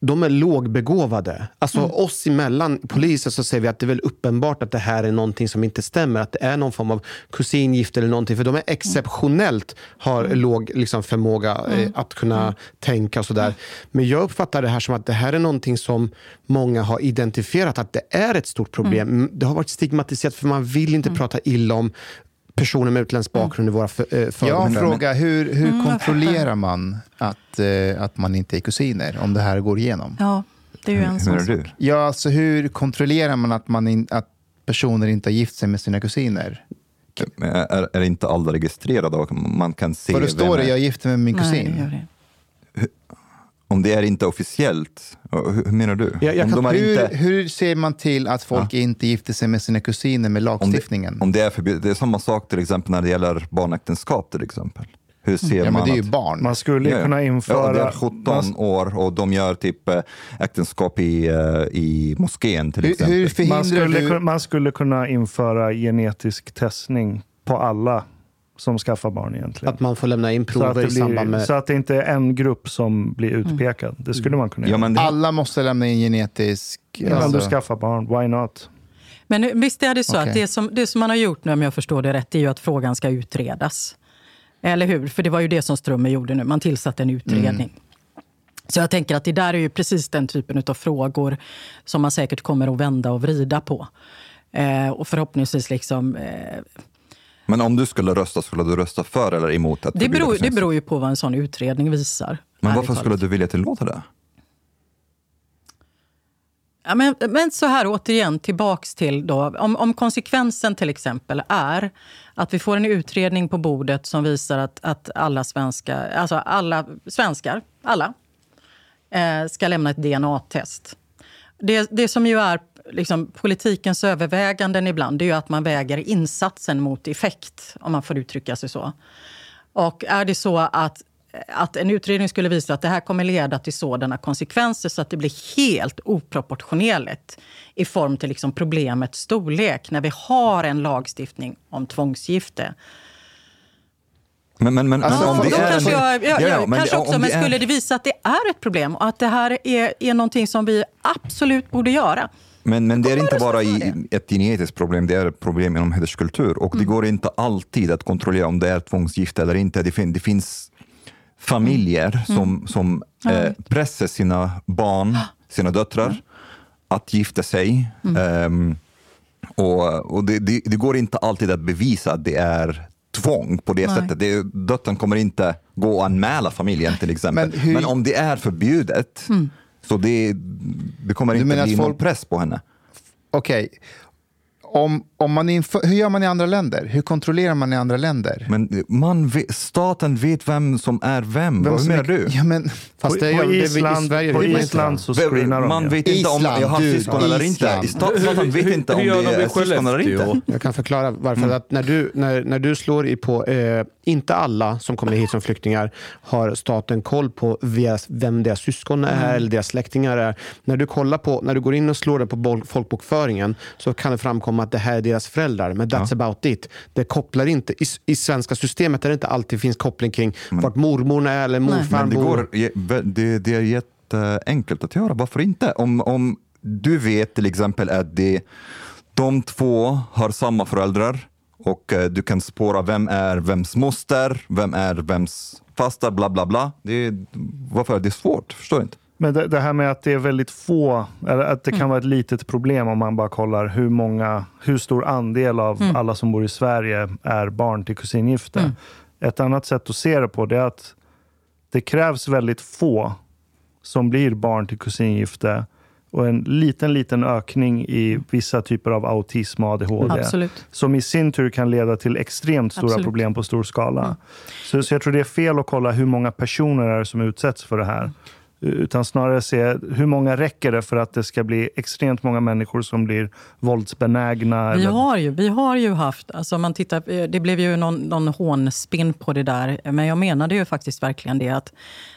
de är lågbegåvade. Alltså Mm. oss emellan poliser så säger vi att det är väl uppenbart att det här är någonting som inte stämmer. Att det är någon form av kusingifte eller någonting. För de är exceptionellt har Mm. låg liksom, förmåga eh, att kunna tänka och sådär. Men jag uppfattar det här som att det här är någonting som många har identifierat att det är ett stort problem. Mm. Det har varit stigmatiserat för man vill inte prata illa om personer med utländsk bakgrund i våra för, eh, Jag har en förorter. fråga. Hur, hur Mm, jag kontrollerar man att, eh, att man inte är kusiner, om det här går igenom? ja, det är ju en Hur sån menar sak. du? Ja, alltså hur kontrollerar man att, man in, att personer inte har gift sig med sina kusiner? Är, är inte alla registrerade och man kan se För då står det är- jag är gift med min Nej, kusin. det gör det. Om det är inte officiellt, hur, hur menar du? Jag- jag om, kan- hur, inte, hur ser man till att folk inte gifter sig med sina kusiner med om, det, lagstiftningen? om det är förbjudet, det är samma sak till exempel när det gäller barnäktenskap till exempel. Hur ser ja, men man det är ju att, barn. Man skulle ju Ja, ja. kunna införa... Ja, det är 17 man, år och de gör typ eh, äktenskap i, eh, i moskén till Hur, exempel. hur man, skulle, du... man skulle kunna införa genetisk testning på alla som skaffar barn egentligen. Att man får lämna in så, att prover det i samband blir, med... så att det inte är en grupp som blir utpekad. Det skulle man kunna ja, göra. men det, Alla måste lämna in genetisk... Ja, alltså- du skaffar barn, why not? Men nu- visst är det så Okej. att det som, det som man har gjort nu, om jag förstår det rätt, det är ju att frågan ska utredas. Eller hur? För det var ju det som Strömmer gjorde nu. Man tillsatte en utredning. Så jag tänker att det där är ju precis den typen av frågor som man säkert kommer att vända och vrida på. Eh, och förhoppningsvis liksom... Eh, men om du skulle rösta, skulle du rösta för eller emot att det, beror, det beror ju på vad en sån utredning visar. Men varför skulle du vilja tillåta det? Ja, men, men så här återigen, tillbaks till då, om, om konsekvensen till exempel är att vi får en utredning på bordet som visar att, att alla, svenska, alltså alla svenskar, alla, eh, ska lämna ett DNA-test. Det, det som ju är liksom, politikens överväganden ibland, det är ju att man väger insatsen mot effekt, om man får uttrycka sig så. Och är det så att, att en utredning skulle visa att det här kommer leda till sådana konsekvenser så att det blir helt oproportionerligt i form till liksom problemets storlek när vi har en lagstiftning om tvångsgifte. Men, men, men, Alltså, men om då det är... kanske jag, ja, Ja, men kanske också, men skulle det visa att det är ett problem och att det här är, är någonting som vi absolut borde göra. Men, men det är inte bara i, ett genetiskt problem, det är ett problem inom hederskultur. Och Mm. det går inte alltid att kontrollera om det är tvångsgifte eller inte. Det, fin, det finns familjer Mm. som, som eh, pressar sina barn, sina döttrar, att gifta sig. Mm. Ehm, och och det, det, det går inte alltid att bevisa att det är tvång på det Nej. sättet. Det, döttern kommer inte gå och anmäla familjen till exempel. Men hur- Men om det är förbjudet, så det, det kommer Du inte bli att någon folk- press på henne. Okej. Om, om man inför, hur gör man i andra länder? Hur kontrollerar man i andra länder? Men man vet, staten vet vem som är vem. Vem Vad menar du? Ja, men, Fast det, På det, i Island- Sverige på. Island så screenar de Man vet inte om jag har syskon eller inte. I Staten vet inte om det de i är syskon eller inte. Jag kan förklara varför. Mm. Att när, du, när, när du slår i på, eh, inte alla som kommer hit som flyktingar har staten koll på vem deras syskon är Mm. eller deras släktingar är. När du, kollar på, när du går in och slår det på folkbokföringen så kan det framkomma att det här är deras föräldrar. Men that's about it. Det kopplar inte. I, I svenska systemet är det inte alltid finns koppling kring vart mormor är eller morfar Men det, bor. går, det, det är jätteenkelt att göra. Varför inte? Om, om du vet till exempel att det, de två har samma föräldrar och eh, du kan spåra vem är vems moster, vem är vems faster, bla bla bla. Det, är- varför är det svårt? Förstår inte. Men det, det här med att det är väldigt få, eller att det kan vara ett litet problem om man bara kollar hur många, hur stor andel av alla som bor i Sverige är barn till kusingifte. Ett annat sätt att se det på det är att det krävs väldigt få som blir barn till kusingifte och en liten, liten ökning i vissa typer av autism och ADHD. Absolut. Som i sin tur kan leda till extremt stora Absolut. problem på stor skala. Så, så jag tror det är fel att kolla hur många personer är som utsätts för det här. Utan snarare se hur många räcker det för att det ska bli extremt många människor som blir våldsbenägna. Vi har ju, vi har ju haft, alltså man tittar, eh, det blev ju någon, någon hånspinn på det där, men jag menade ju faktiskt verkligen det att,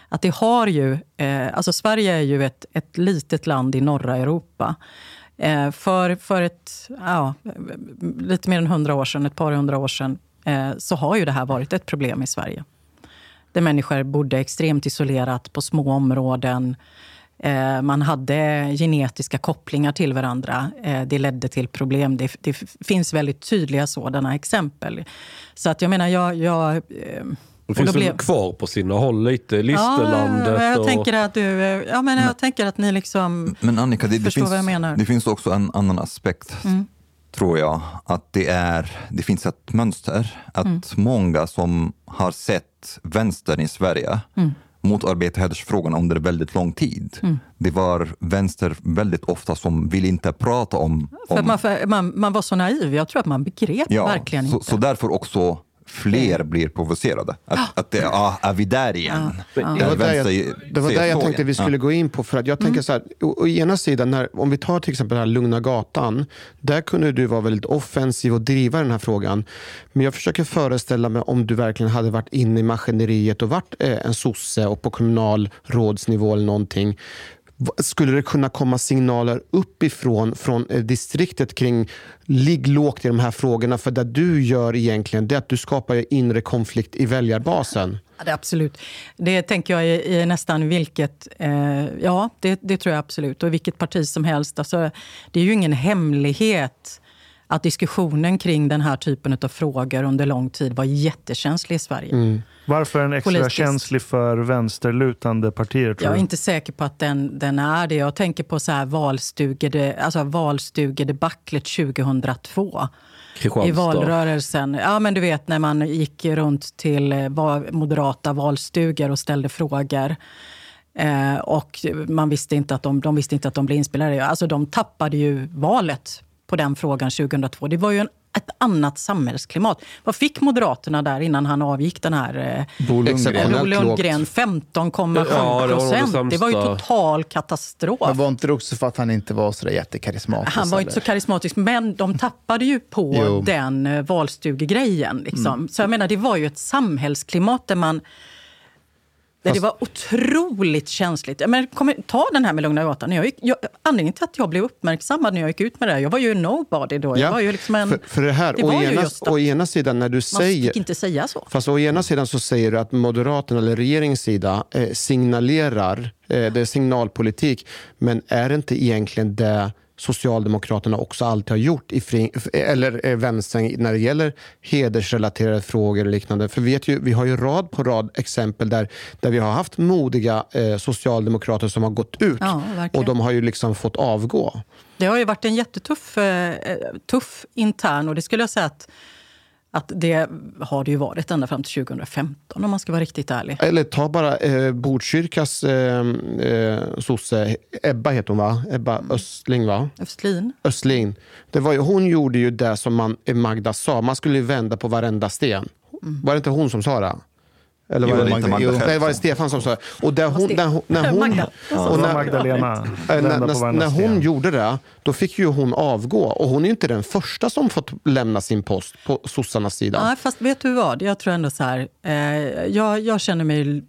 att det har ju, eh, alltså Sverige är ju ett, ett litet land i norra Europa. Eh, för, för ett, ja, lite mer än hundra år sedan, ett par hundra år sedan, eh, så har ju det här varit ett problem i Sverige. Där människor bodde extremt isolerat på små områden. Eh, Man hade genetiska kopplingar till varandra. Eh, Det ledde till problem. Det, det finns väldigt tydliga sådana exempel. Så att jag menar, jag... jag eh, Det finns blev- kvar på sina håll lite. Listerlandet Ja, jag och... tänker att du... Ja, men jag tänker att ni liksom... Men Annika, det, det, finns, vad jag menar. det finns också en annan aspekt, Mm. tror jag. Att det, är, det finns ett mönster. Att Mm. många som har sett vänstern i Sverige Mm. motarbeta hedersfrågorna under väldigt lång tid. Mm. Det var vänster väldigt ofta som vill inte prata om... För om man, för, man, man var så naiv. Jag tror att man begrep ja, verkligen så, inte. så därför också fler blir provocerade. Att, att det, ah, är vi där igen? Det Där var där jag, det var där jag tänkte vi skulle Ja. gå in på. För att jag tänker så här, å, å ena sidan, när, om vi tar till exempel den här Lugna Gatan. Där kunde du vara väldigt offensiv och driva den här frågan. Men jag försöker föreställa mig om du verkligen hade varit inne i maskineriet och varit eh, en sosse och på kommunalrådsnivå eller någonting. Skulle det kunna komma signaler uppifrån från eh, distriktet kring ligg lågt i de här frågorna? För det du gör egentligen det är att du skapar inre konflikt i väljarbasen. Ja, det är absolut. Det tänker jag i, i nästan vilket... Eh, ja, det, det tror jag absolut. Och i vilket parti som helst. Alltså, det är ju ingen hemlighet att diskussionen kring den här typen av frågor under lång tid var jättekänslig i Sverige. Varför är den extra Politiskt. känslig för vänsterlutande partier? Tror Jag är du? inte säker på att den, den är det. Jag tänker på så här valstugede, alltså valstugedebaclet 2002. Kristianstad. I valrörelsen. Ja, men du vet när man gick runt till eh, moderata valstugor och ställde frågor. Eh, och man visste inte att de, de visste inte att de blev inspelade. Alltså de tappade ju valet på den frågan 2002. Det var ju en, ett annat samhällsklimat. Vad fick Moderaterna där innan han avgick, den här eh, Bo Lundgren. Exceptionellt Bo Lundgren? lågt. 15,7 Ja, det var nog det procent. Det var ju total katastrof. Men var inte det också för att han inte var så där jättekarismatisk? Han var inte så karismatisk, men de tappade ju på den eh, valstugegrejen. Liksom. Mm. Så jag menar, det var ju ett samhällsklimat där man... Där det var otroligt känsligt. Menar, kom, ta den här med Lugna Gatan. Jag gick, jag, anledningen till att jag blev uppmärksammad när jag gick ut med det här, jag var ju nobody då. Jag var ju liksom en, för, för det här, det å, ena, att å ena sidan när du man säger... fick inte säga så. Fast å ena sidan så säger du att Moderaterna eller regeringens sida eh, signalerar, eh, det är signalpolitik, men är det inte egentligen det Socialdemokraterna också alltid har gjort, i fri, eller eh, vänstern, när det gäller hedersrelaterade frågor och liknande. För vi, vet ju, vi har ju rad på rad exempel där, där vi har haft modiga eh, socialdemokrater som har gått ut Ja, och de har ju liksom fått avgå. Det har ju varit en jättetuff eh, tuff intern och det skulle jag säga att Att det har det ju varit ända fram till 2015 om man ska vara riktigt ärlig. Eller ta bara eh, Botkyrkas eh, eh, sosse, Ebba heter hon va? Ebba Östling va? Östlin. Östlin. Det var ju, hon gjorde ju det som man, Magda sa, man skulle ju vända på varenda sten. Var det inte hon som sa det? Eller Jo, var det det, är inte Magda själv Nej, var det Stefan som sa det? Och där hon, när hon, när hon, och det när, Magdalena. Eh, Vända när, när, när hon gjorde det, då fick ju hon avgå. Och hon är ju inte den första som fått lämna sin post på sossarnas sida. Ja, fast vet du vad? Jag tror ändå så här. Eh, jag, jag känner mig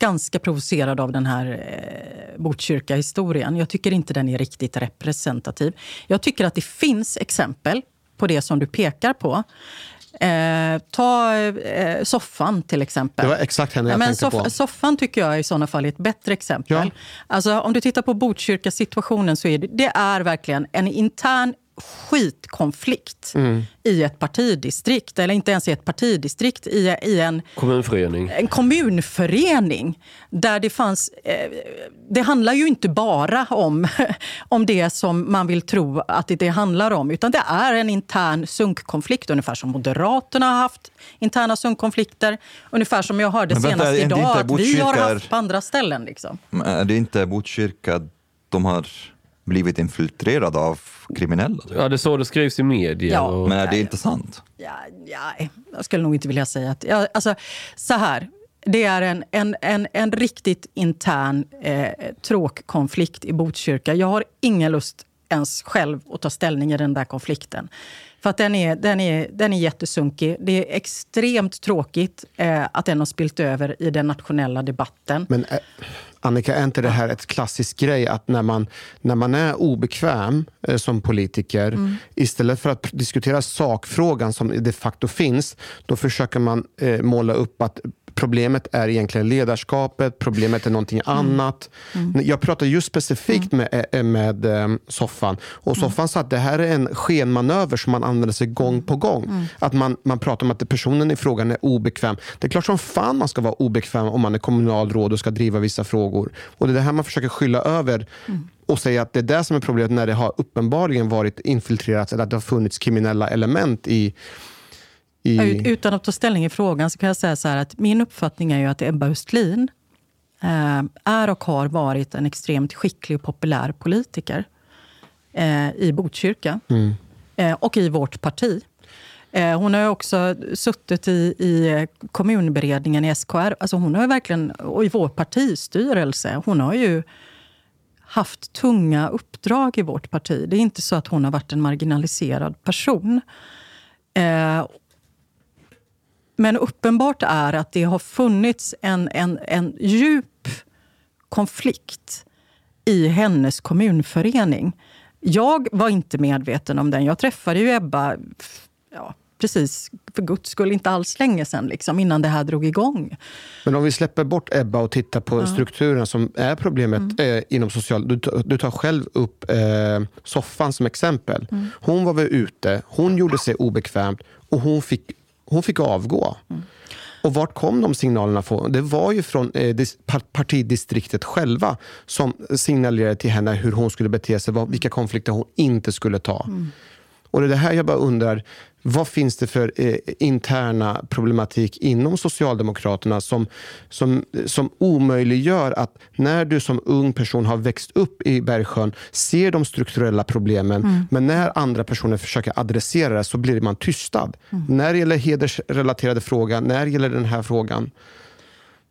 ganska provocerad av den här eh, Botkyrka-historien. Jag tycker inte den är riktigt representativ. Jag tycker att det finns exempel på det som du pekar på. Eh, ta eh, soffan till exempel. Det var exakt henne jag men tänkte på. Soffan tycker jag i sådana fall är ett bättre exempel. Ja. Alltså, om du tittar på Botkyrka-situationen så är det, det är verkligen en intern skitkonflikt Mm. i ett partidistrikt, eller inte ens i ett partidistrikt, i, i en, Kommunförening. en kommunförening där det fanns... Eh, det handlar ju inte bara om, om det som man vill tro att det, det handlar om, utan det är en intern sunkkonflikt, ungefär som Moderaterna har haft interna sunkkonflikter, ungefär som jag hörde vänta, senast idag att vi har haft på andra ställen. Liksom. Men Är det inte Botkyrka de har blivit infiltrerade av kriminella? typ? Ja, det är så det skrivs i media. Ja. Och... Men är det inte sant? Ja, ja, jag skulle nog inte vilja säga att... Ja, alltså, så här. Det är en, en, en, en riktigt intern eh, tråkkonflikt i Botkyrka. Jag har ingen lust ens själv att ta ställning i den där konflikten. För att den är, den är, den är jättesunkig. Det är extremt tråkigt eh, att den har spilt över i den nationella debatten. Men eh, Annika, är inte det här ett klassiskt grej att när man, när man är obekväm eh, som politiker, Mm. istället för att diskutera sakfrågan som de facto finns, då försöker man eh, måla upp att problemet är egentligen ledarskapet, problemet är någonting Mm. annat. Jag pratar just specifikt med, eh, med eh, Soffan och Mm. Soffan sa att det här är en skenmanöver som man använder sig gång på gång. Mm. Att man, man pratar om att personen i frågan är obekväm. Det är klart som fan man ska vara obekväm om man är kommunalråd och ska driva vissa frågor. Och det är det här man försöker skylla över Mm. och säga att det är det som är problemet när det har uppenbarligen varit infiltrerat eller att det har funnits kriminella element i... i Ut- Utan att ta ställning i frågan så kan jag säga så här att min uppfattning är ju att Ebba Östlin eh, är och har varit en extremt skicklig och populär politiker eh, i Botkyrka eh, och i vårt parti. Eh, hon har också suttit i, i kommunberedningen i SKR. Alltså hon har verkligen, och i vår partistyrelse. Hon har ju haft tunga uppdrag i vårt parti. Det är inte så att hon har varit en marginaliserad person. Eh, men uppenbart är att det har funnits en, en, en djup konflikt i hennes kommunförening. Jag var inte medveten om den. Jag träffade ju Ebba ja, precis för guds skull inte alls länge sedan, liksom, innan det här drog igång. Men om vi släpper bort Ebba och tittar på strukturen som är problemet eh, inom social... Du, tar- du tar själv upp eh, soffan som exempel. Hon var väl ute, hon gjorde sig obekvämt och hon fick, hon fick avgå. Och vart kom de signalerna från? Det var ju från eh, dis- par- partidistriktet själva som signalerade till henne hur hon skulle bete sig, vad, vilka konflikter hon inte skulle ta. Och det är det här jag bara undrar, vad finns det för eh, interna problematik inom Socialdemokraterna som, som, som omöjliggör att när du som ung person har växt upp i Bergsjön, ser de strukturella problemen, men när andra personer försöker adressera det så blir man tystad. När det gäller hedersrelaterade frågan, när det gäller den här frågan.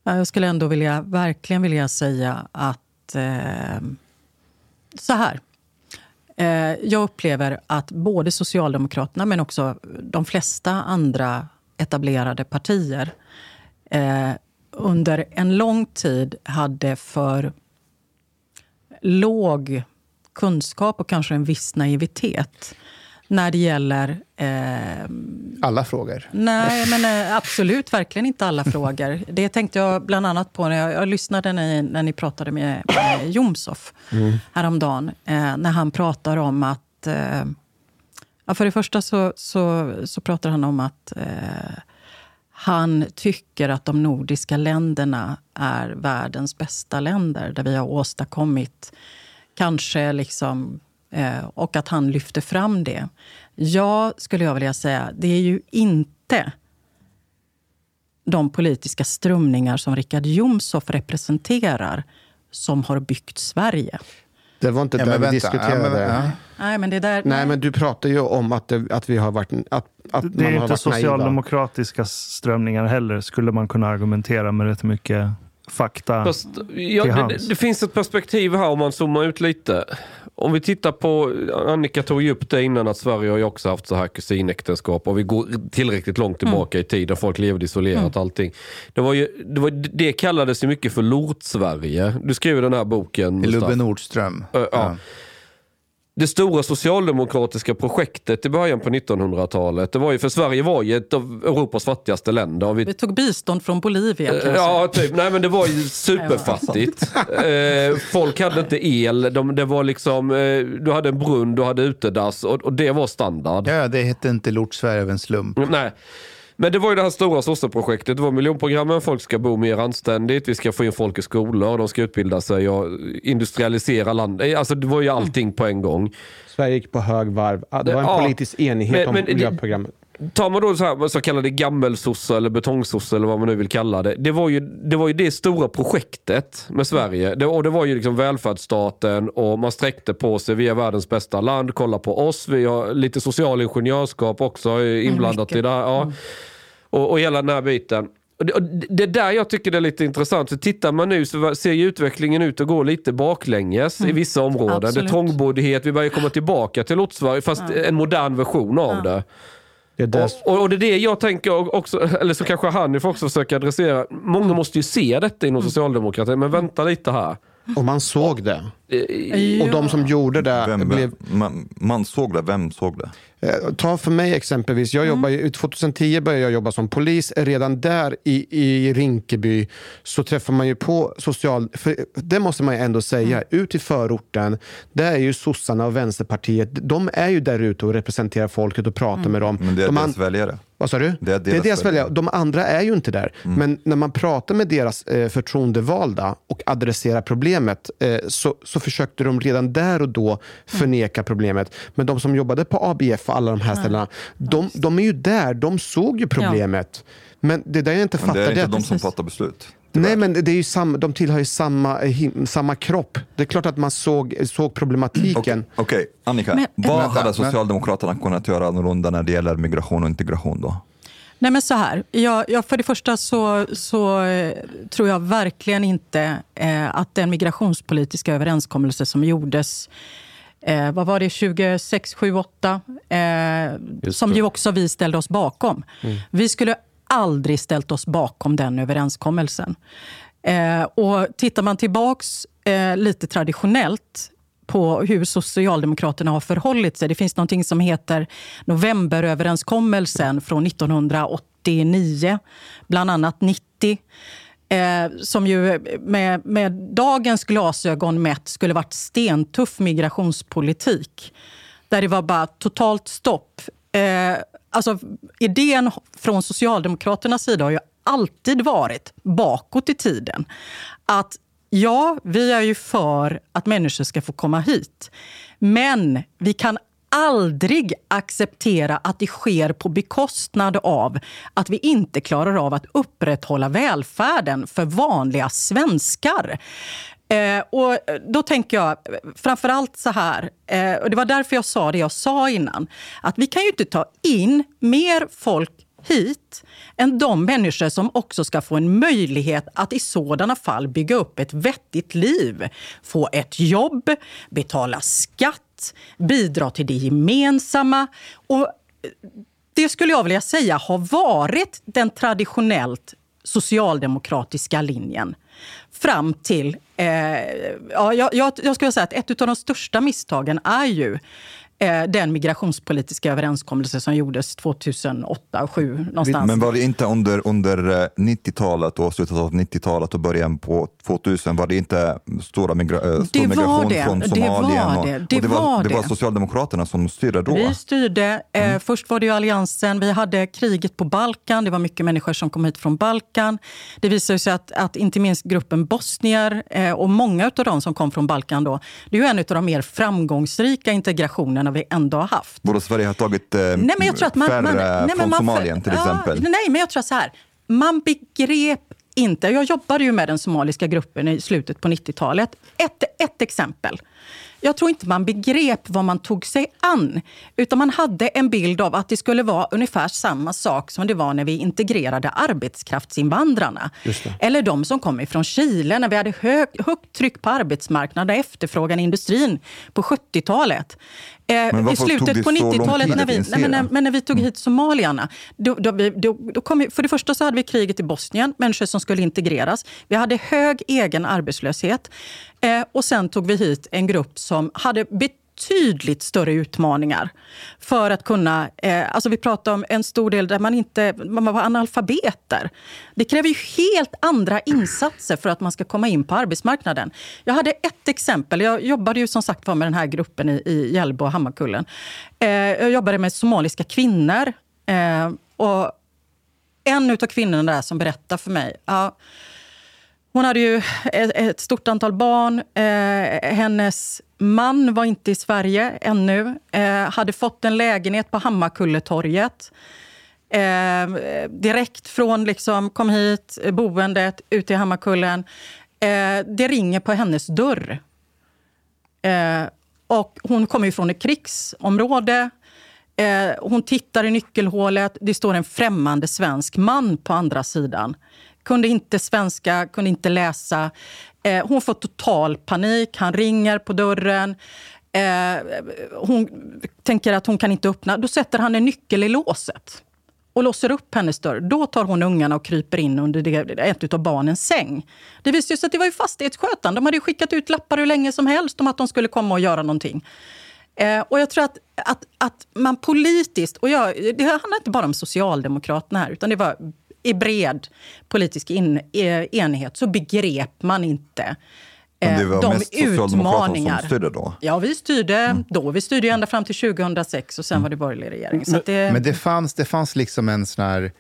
Ja, Jag skulle ändå vilja, verkligen vilja säga att... Eh, så här. Eh, jag upplever att både Socialdemokraterna men också de flesta andra etablerade partier eh, under en lång tid hade för låg kunskap och kanske en viss naivitet när det gäller eh, Alla frågor. Nej, men eh, absolut verkligen inte alla frågor. Det tänkte jag bland annat på när jag, jag lyssnade när, när ni pratade med, med Jomshof häromdagen. Eh, när han pratar om att... Eh, ja, för det första så, så, så pratar han om att eh, han tycker att de nordiska länderna är världens bästa länder. Där vi har åstadkommit kanske liksom och att han lyfte fram det. Ja, skulle jag vilja säga, det är ju inte de politiska strömningar som Richard Jomshof representerar som har byggt Sverige. Det var inte Ja, där men vi diskuterade. Ja, men- ja. Nej, men det där... Nej, men du pratar ju om att, det, att vi har varit... Att, att Det man är har inte varit naiva. socialdemokratiska strömningar heller, skulle man kunna argumentera med rätt mycket fakta Fast, ja, till det, hands. det, det finns ett perspektiv här om man zoomar ut lite. Om vi tittar på, Annika tog ju upp det innan att Sverige har ju också haft så här kusinäktenskap och vi går tillräckligt långt tillbaka i tiden, folk levde isolerat allting. Det, var ju, det, var, det kallades ju mycket för Lort-Sverige. Du skrev den här boken. Lubbe. Nordström. Ö, ja. Det stora socialdemokratiska projektet i början på 1900-talet, det var ju, för Sverige var ju ett av Europas fattigaste länder. Vi Vi tog bistånd från Bolivia. kan jag säga. Ja, typ. Nej, men det var ju superfattigt. eh, folk hade inte el. De, det var liksom, eh, du hade en brunn, du hade utedass och, och det var standard. Ja, det hette inte Lort Sverige av en slump. Nej. Men det var ju det här stora sosseprojektet. Det var miljonprogrammen. Folk ska bo mer anständigt. Vi ska få in folk i skolor. De ska utbilda sig och industrialisera landet. Alltså det var ju allting på en gång. Sverige gick på hög varv. Ja, Det var en politisk enighet Men- om men miljöprogrammet. Tar man då så, här, så kallade gammelsosse eller betongsosse eller vad man nu vill kalla det. Det var ju det, var ju det stora projektet med Sverige. Det, och det var ju liksom välfärdsstaten och man sträckte på sig. Vi är världens bästa land, kolla på oss. Vi har lite social ingenjörskap också eh, inblandat mycket. i det här. Ja. Och, och hela den här biten. Det, är där jag tycker det är lite intressant. För tittar man nu så ser ju utvecklingen ut att gå lite baklänges i vissa områden. Det är Absolut. trångboddhet, vi börjar komma tillbaka till Lottsverige fast en modern version av det. Det är. Och, och, och det är det jag tänker också, eller så kanske Hanif också försöker adressera. Många måste ju se detta inom socialdemokratin, men vänta lite här. Och man såg det. Eh, Och de som gjorde det Vem, blev... man, man såg det, vem såg det? Eh, Ta för mig exempelvis, jag jobbar, ju- 2010 började jag jobba som polis. Redan där i, i Rinkeby så träffar man ju på social... För det måste man ju ändå säga, ut i förorten, där är ju sossarna och Vänsterpartiet, de är ju där ute och representerar folket och pratar med dem. Men det är de deras väljare. Vad sa du? Det är deras deras väljare. väljare. De andra är ju inte där. Men när man pratar med deras eh, förtroendevalda och adresserar problemet eh, så, så försökte de redan där och då förneka problemet. Men de som jobbade på ABF och alla de här ställena, de, de är ju där. De såg ju problemet. Men det där jag inte Men det fattar är inte att- de som fattar beslut. Nej, men det är ju samma, de tillhör ju samma, eh, him, samma kropp. Det är klart att man såg, såg problematiken. Okej, Annika. Men- vad Vänta, hade men- Socialdemokraterna kunnat göra annorlunda när det gäller migration och integration då? Nej, men så här. Jag, jag, för det första så, så eh, tror jag verkligen inte eh, att den migrationspolitiska överenskommelse som gjordes eh, vad var det, 26, 7, 8? Eh, som ju också vi ställde oss bakom. Vi skulle aldrig ställt oss bakom den överenskommelsen. Eh, och tittar man tillbaks eh, lite traditionellt på hur Socialdemokraterna har förhållit sig. Det finns något som heter Novemberöverenskommelsen från 1989, bland annat 90. Eh, som ju med, med dagens glasögon mätt skulle varit stentuff migrationspolitik. Där det var bara totalt stopp. Eh, alltså, idén från Socialdemokraternas sida har ju alltid varit bakåt i tiden. Att ja, vi är ju för att människor ska få komma hit. Men vi kan aldrig acceptera att det sker på bekostnad av att vi inte klarar av att upprätthålla välfärden för vanliga svenskar. Eh, och eh, då tänker jag framförallt så här, eh, och det var därför jag sa det jag sa innan, att vi kan ju inte ta in mer folk hit än de människor som också ska få en möjlighet att i sådana fall bygga upp ett vettigt liv. Få ett jobb, betala skatt, bidra till det gemensamma. Och eh, det skulle jag vilja säga har varit den traditionellt socialdemokratiska linjen fram till... Eh, ja, jag, jag, skulle säga att ett av de största misstagen är ju den migrationspolitiska överenskommelse som gjordes 2008 och 2007 någonstans. Men var det inte under, under 90-talet och slutet av 90-talet och början på 2000, var det inte stora migra äh, stor Det migration det. från Det Somalien? var det. och Det det, var, var det var det. Socialdemokraterna som styrde då? Vi styrde. Eh, först var det ju alliansen. Vi hade kriget på Balkan. Det var mycket människor som kom hit från Balkan. Det visade sig att, att inte minst gruppen bosnier eh, och många av de som kom från Balkan då, det är ju en av de mer framgångsrika integrationerna vi ändå har haft. Borde Sverige ha tagit eh, Nej, men jag tror att man, färre man, nej, från man, Somalien till ja, exempel? Nej, men jag tror så här. Man begrep inte. Jag jobbade ju med den somaliska gruppen i slutet på 90-talet. Ett, ett exempel. Jag tror inte man begrep vad man tog sig an. Utan man hade en bild av att det skulle vara ungefär samma sak som det var när vi integrerade arbetskraftsinvandrarna. Eller de som kom ifrån Chile när vi hade hög, högt tryck på arbetsmarknaden och efterfrågan i industrin på 70-talet. Eh, Men I slutet på så lång 90-talet, tid när vi, nej, men, när, men när vi tog hit somalierna, då, då, då, då kom för det första så hade vi kriget i Bosnien, människor som skulle integreras. Vi hade hög egen arbetslöshet. Eh, och sen tog vi hit en grupp som hade betydligt större utmaningar för att kunna... Eh, alltså vi pratar om en stor del där man inte man var analfabeter. Det kräver ju helt andra insatser för att man ska komma in på arbetsmarknaden. Jag hade ett exempel. Jag jobbade ju som sagt var med den här gruppen i, i Hjällbo och Hammarkullen. Eh, jag jobbade med somaliska kvinnor. Eh, och en av kvinnorna där som berättade för mig ja, hon hade ju ett, ett stort antal barn. Eh, hennes man var inte i Sverige ännu. Eh, hade fått en lägenhet på Hammarkulletorget. Eh, direkt från liksom, kom hit, boendet, ut i Hammarkullen. Eh, det ringer på hennes dörr. Eh, och hon kommer ju från ett krigsområde. Eh, hon tittar i nyckelhålet. Det står en främmande svensk man på andra sidan. Kunde inte svenska, kunde inte läsa. Eh, hon får total panik. Han ringer på dörren. Eh, hon tänker att hon kan inte öppna. Då sätter han en nyckel i låset och låser upp hennes dörr. Då tar hon ungarna och kryper in under det, ett av barnens säng. Det visade sig att det var ju fastighetsskötaren. De hade ju skickat ut lappar hur länge som helst om att de skulle komma och göra någonting. Eh, och jag tror att, att, att man politiskt, och jag, det handlar inte bara om Socialdemokraterna här, utan det var i bred politisk in, eh, enighet, så begrep man inte Men eh, det var de mest utmaningar. som styrde då? Ja, vi styrde då. Vi styrde ända fram till 2006 och sen var det borgerlig regering. Så att det, Men det fanns, det fanns liksom en sån här,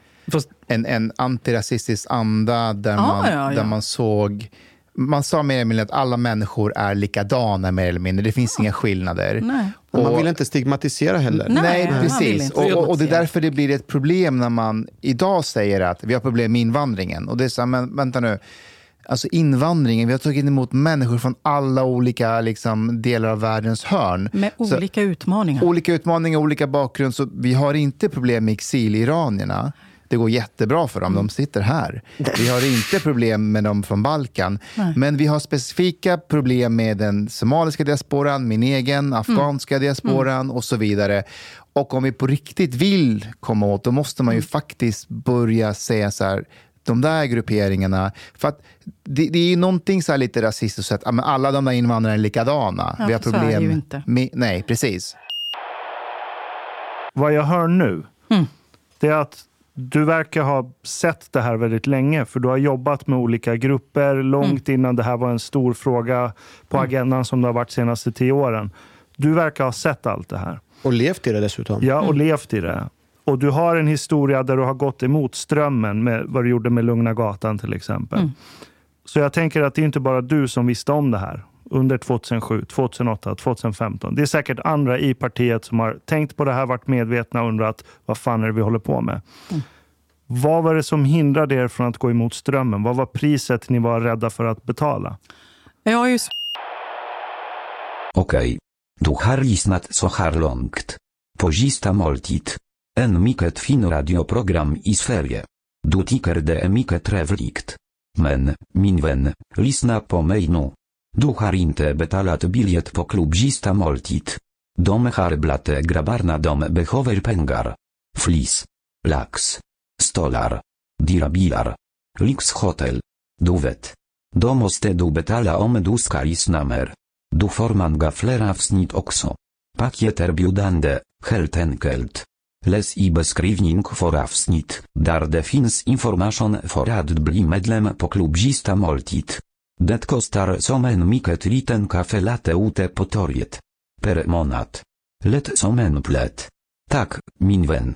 en, en antirasistisk anda där, Ja, man, ja, ja. där man såg... Man sa mer eller mindre att alla människor är likadana, mer eller mindre. Det finns inga skillnader. Nej. Och man vill inte stigmatisera heller. Nej, Nej, precis. Och, och, och det är därför det blir ett problem när man idag säger att vi har problem med invandringen. Och det är så här, men vänta nu. Alltså invandringen, vi har tagit emot människor från alla olika liksom, delar av världens hörn. med Så- olika utmaningar. olika utmaningar, olika bakgrund. Så vi har inte problem med exiliranierna. Det går jättebra för dem, Mm. de sitter här. Vi har inte problem med dem från Balkan. Nej. Men vi har specifika problem med den somaliska diasporan, min egen, afghanska diasporan och så vidare. Och om vi på riktigt vill komma åt, då måste man ju faktiskt börja säga så här, de där grupperingarna. För att det, det är ju någonting så här lite rasistiskt, att alla de där invandrarna är likadana. Ja, vi har så är det problem ju inte. med... Nej, precis. Vad jag hör nu, Mm. det är att du verkar ha sett det här väldigt länge. För du har jobbat med olika grupper långt Mm. innan det här var en stor fråga på agendan som det har varit de senaste tio åren. Du verkar ha sett allt det här. Och levt i det dessutom. Ja, och Mm. levt i det. Och du har en historia där du har gått emot strömmen med vad du gjorde med Lugna Gatan till exempel. Mm. Så jag tänker att det är inte bara du som visste om det här under 2007, 2008, 2015. Det är säkert andra i partiet som har tänkt på det här, varit medvetna och undrat vad fan är det vi håller på med. Mm. Vad var det som hindrade er från att gå emot strömmen? Vad var priset ni var rädda för att betala? Jag har ju Okej. Du har lyssnat så här långt. På sista måltid. En mycket fin radioprogram i Sverige. Du tycker det är mycket trevligt. Men, min vän, lyssna på mig nu. Du har inte betalat biljett på klubb moltit. måltid. De har dom grabbarna de behöver pengar. Flis. Lax. Stolar. Dirabilar. Lyxhotel. Du vet. Då måste du betala om du ska lyssna mer. Du forman gaflera avsnitt också. Pakieterbjudande, helt enkelt. Les i beskrivning for avsnitt, där det finns information för att bli medlem på klubzista måltid. Det kostar som en mycket liten kaffe latte ute på torget. Per månad. Lätt som en plätt. Tack, min vän.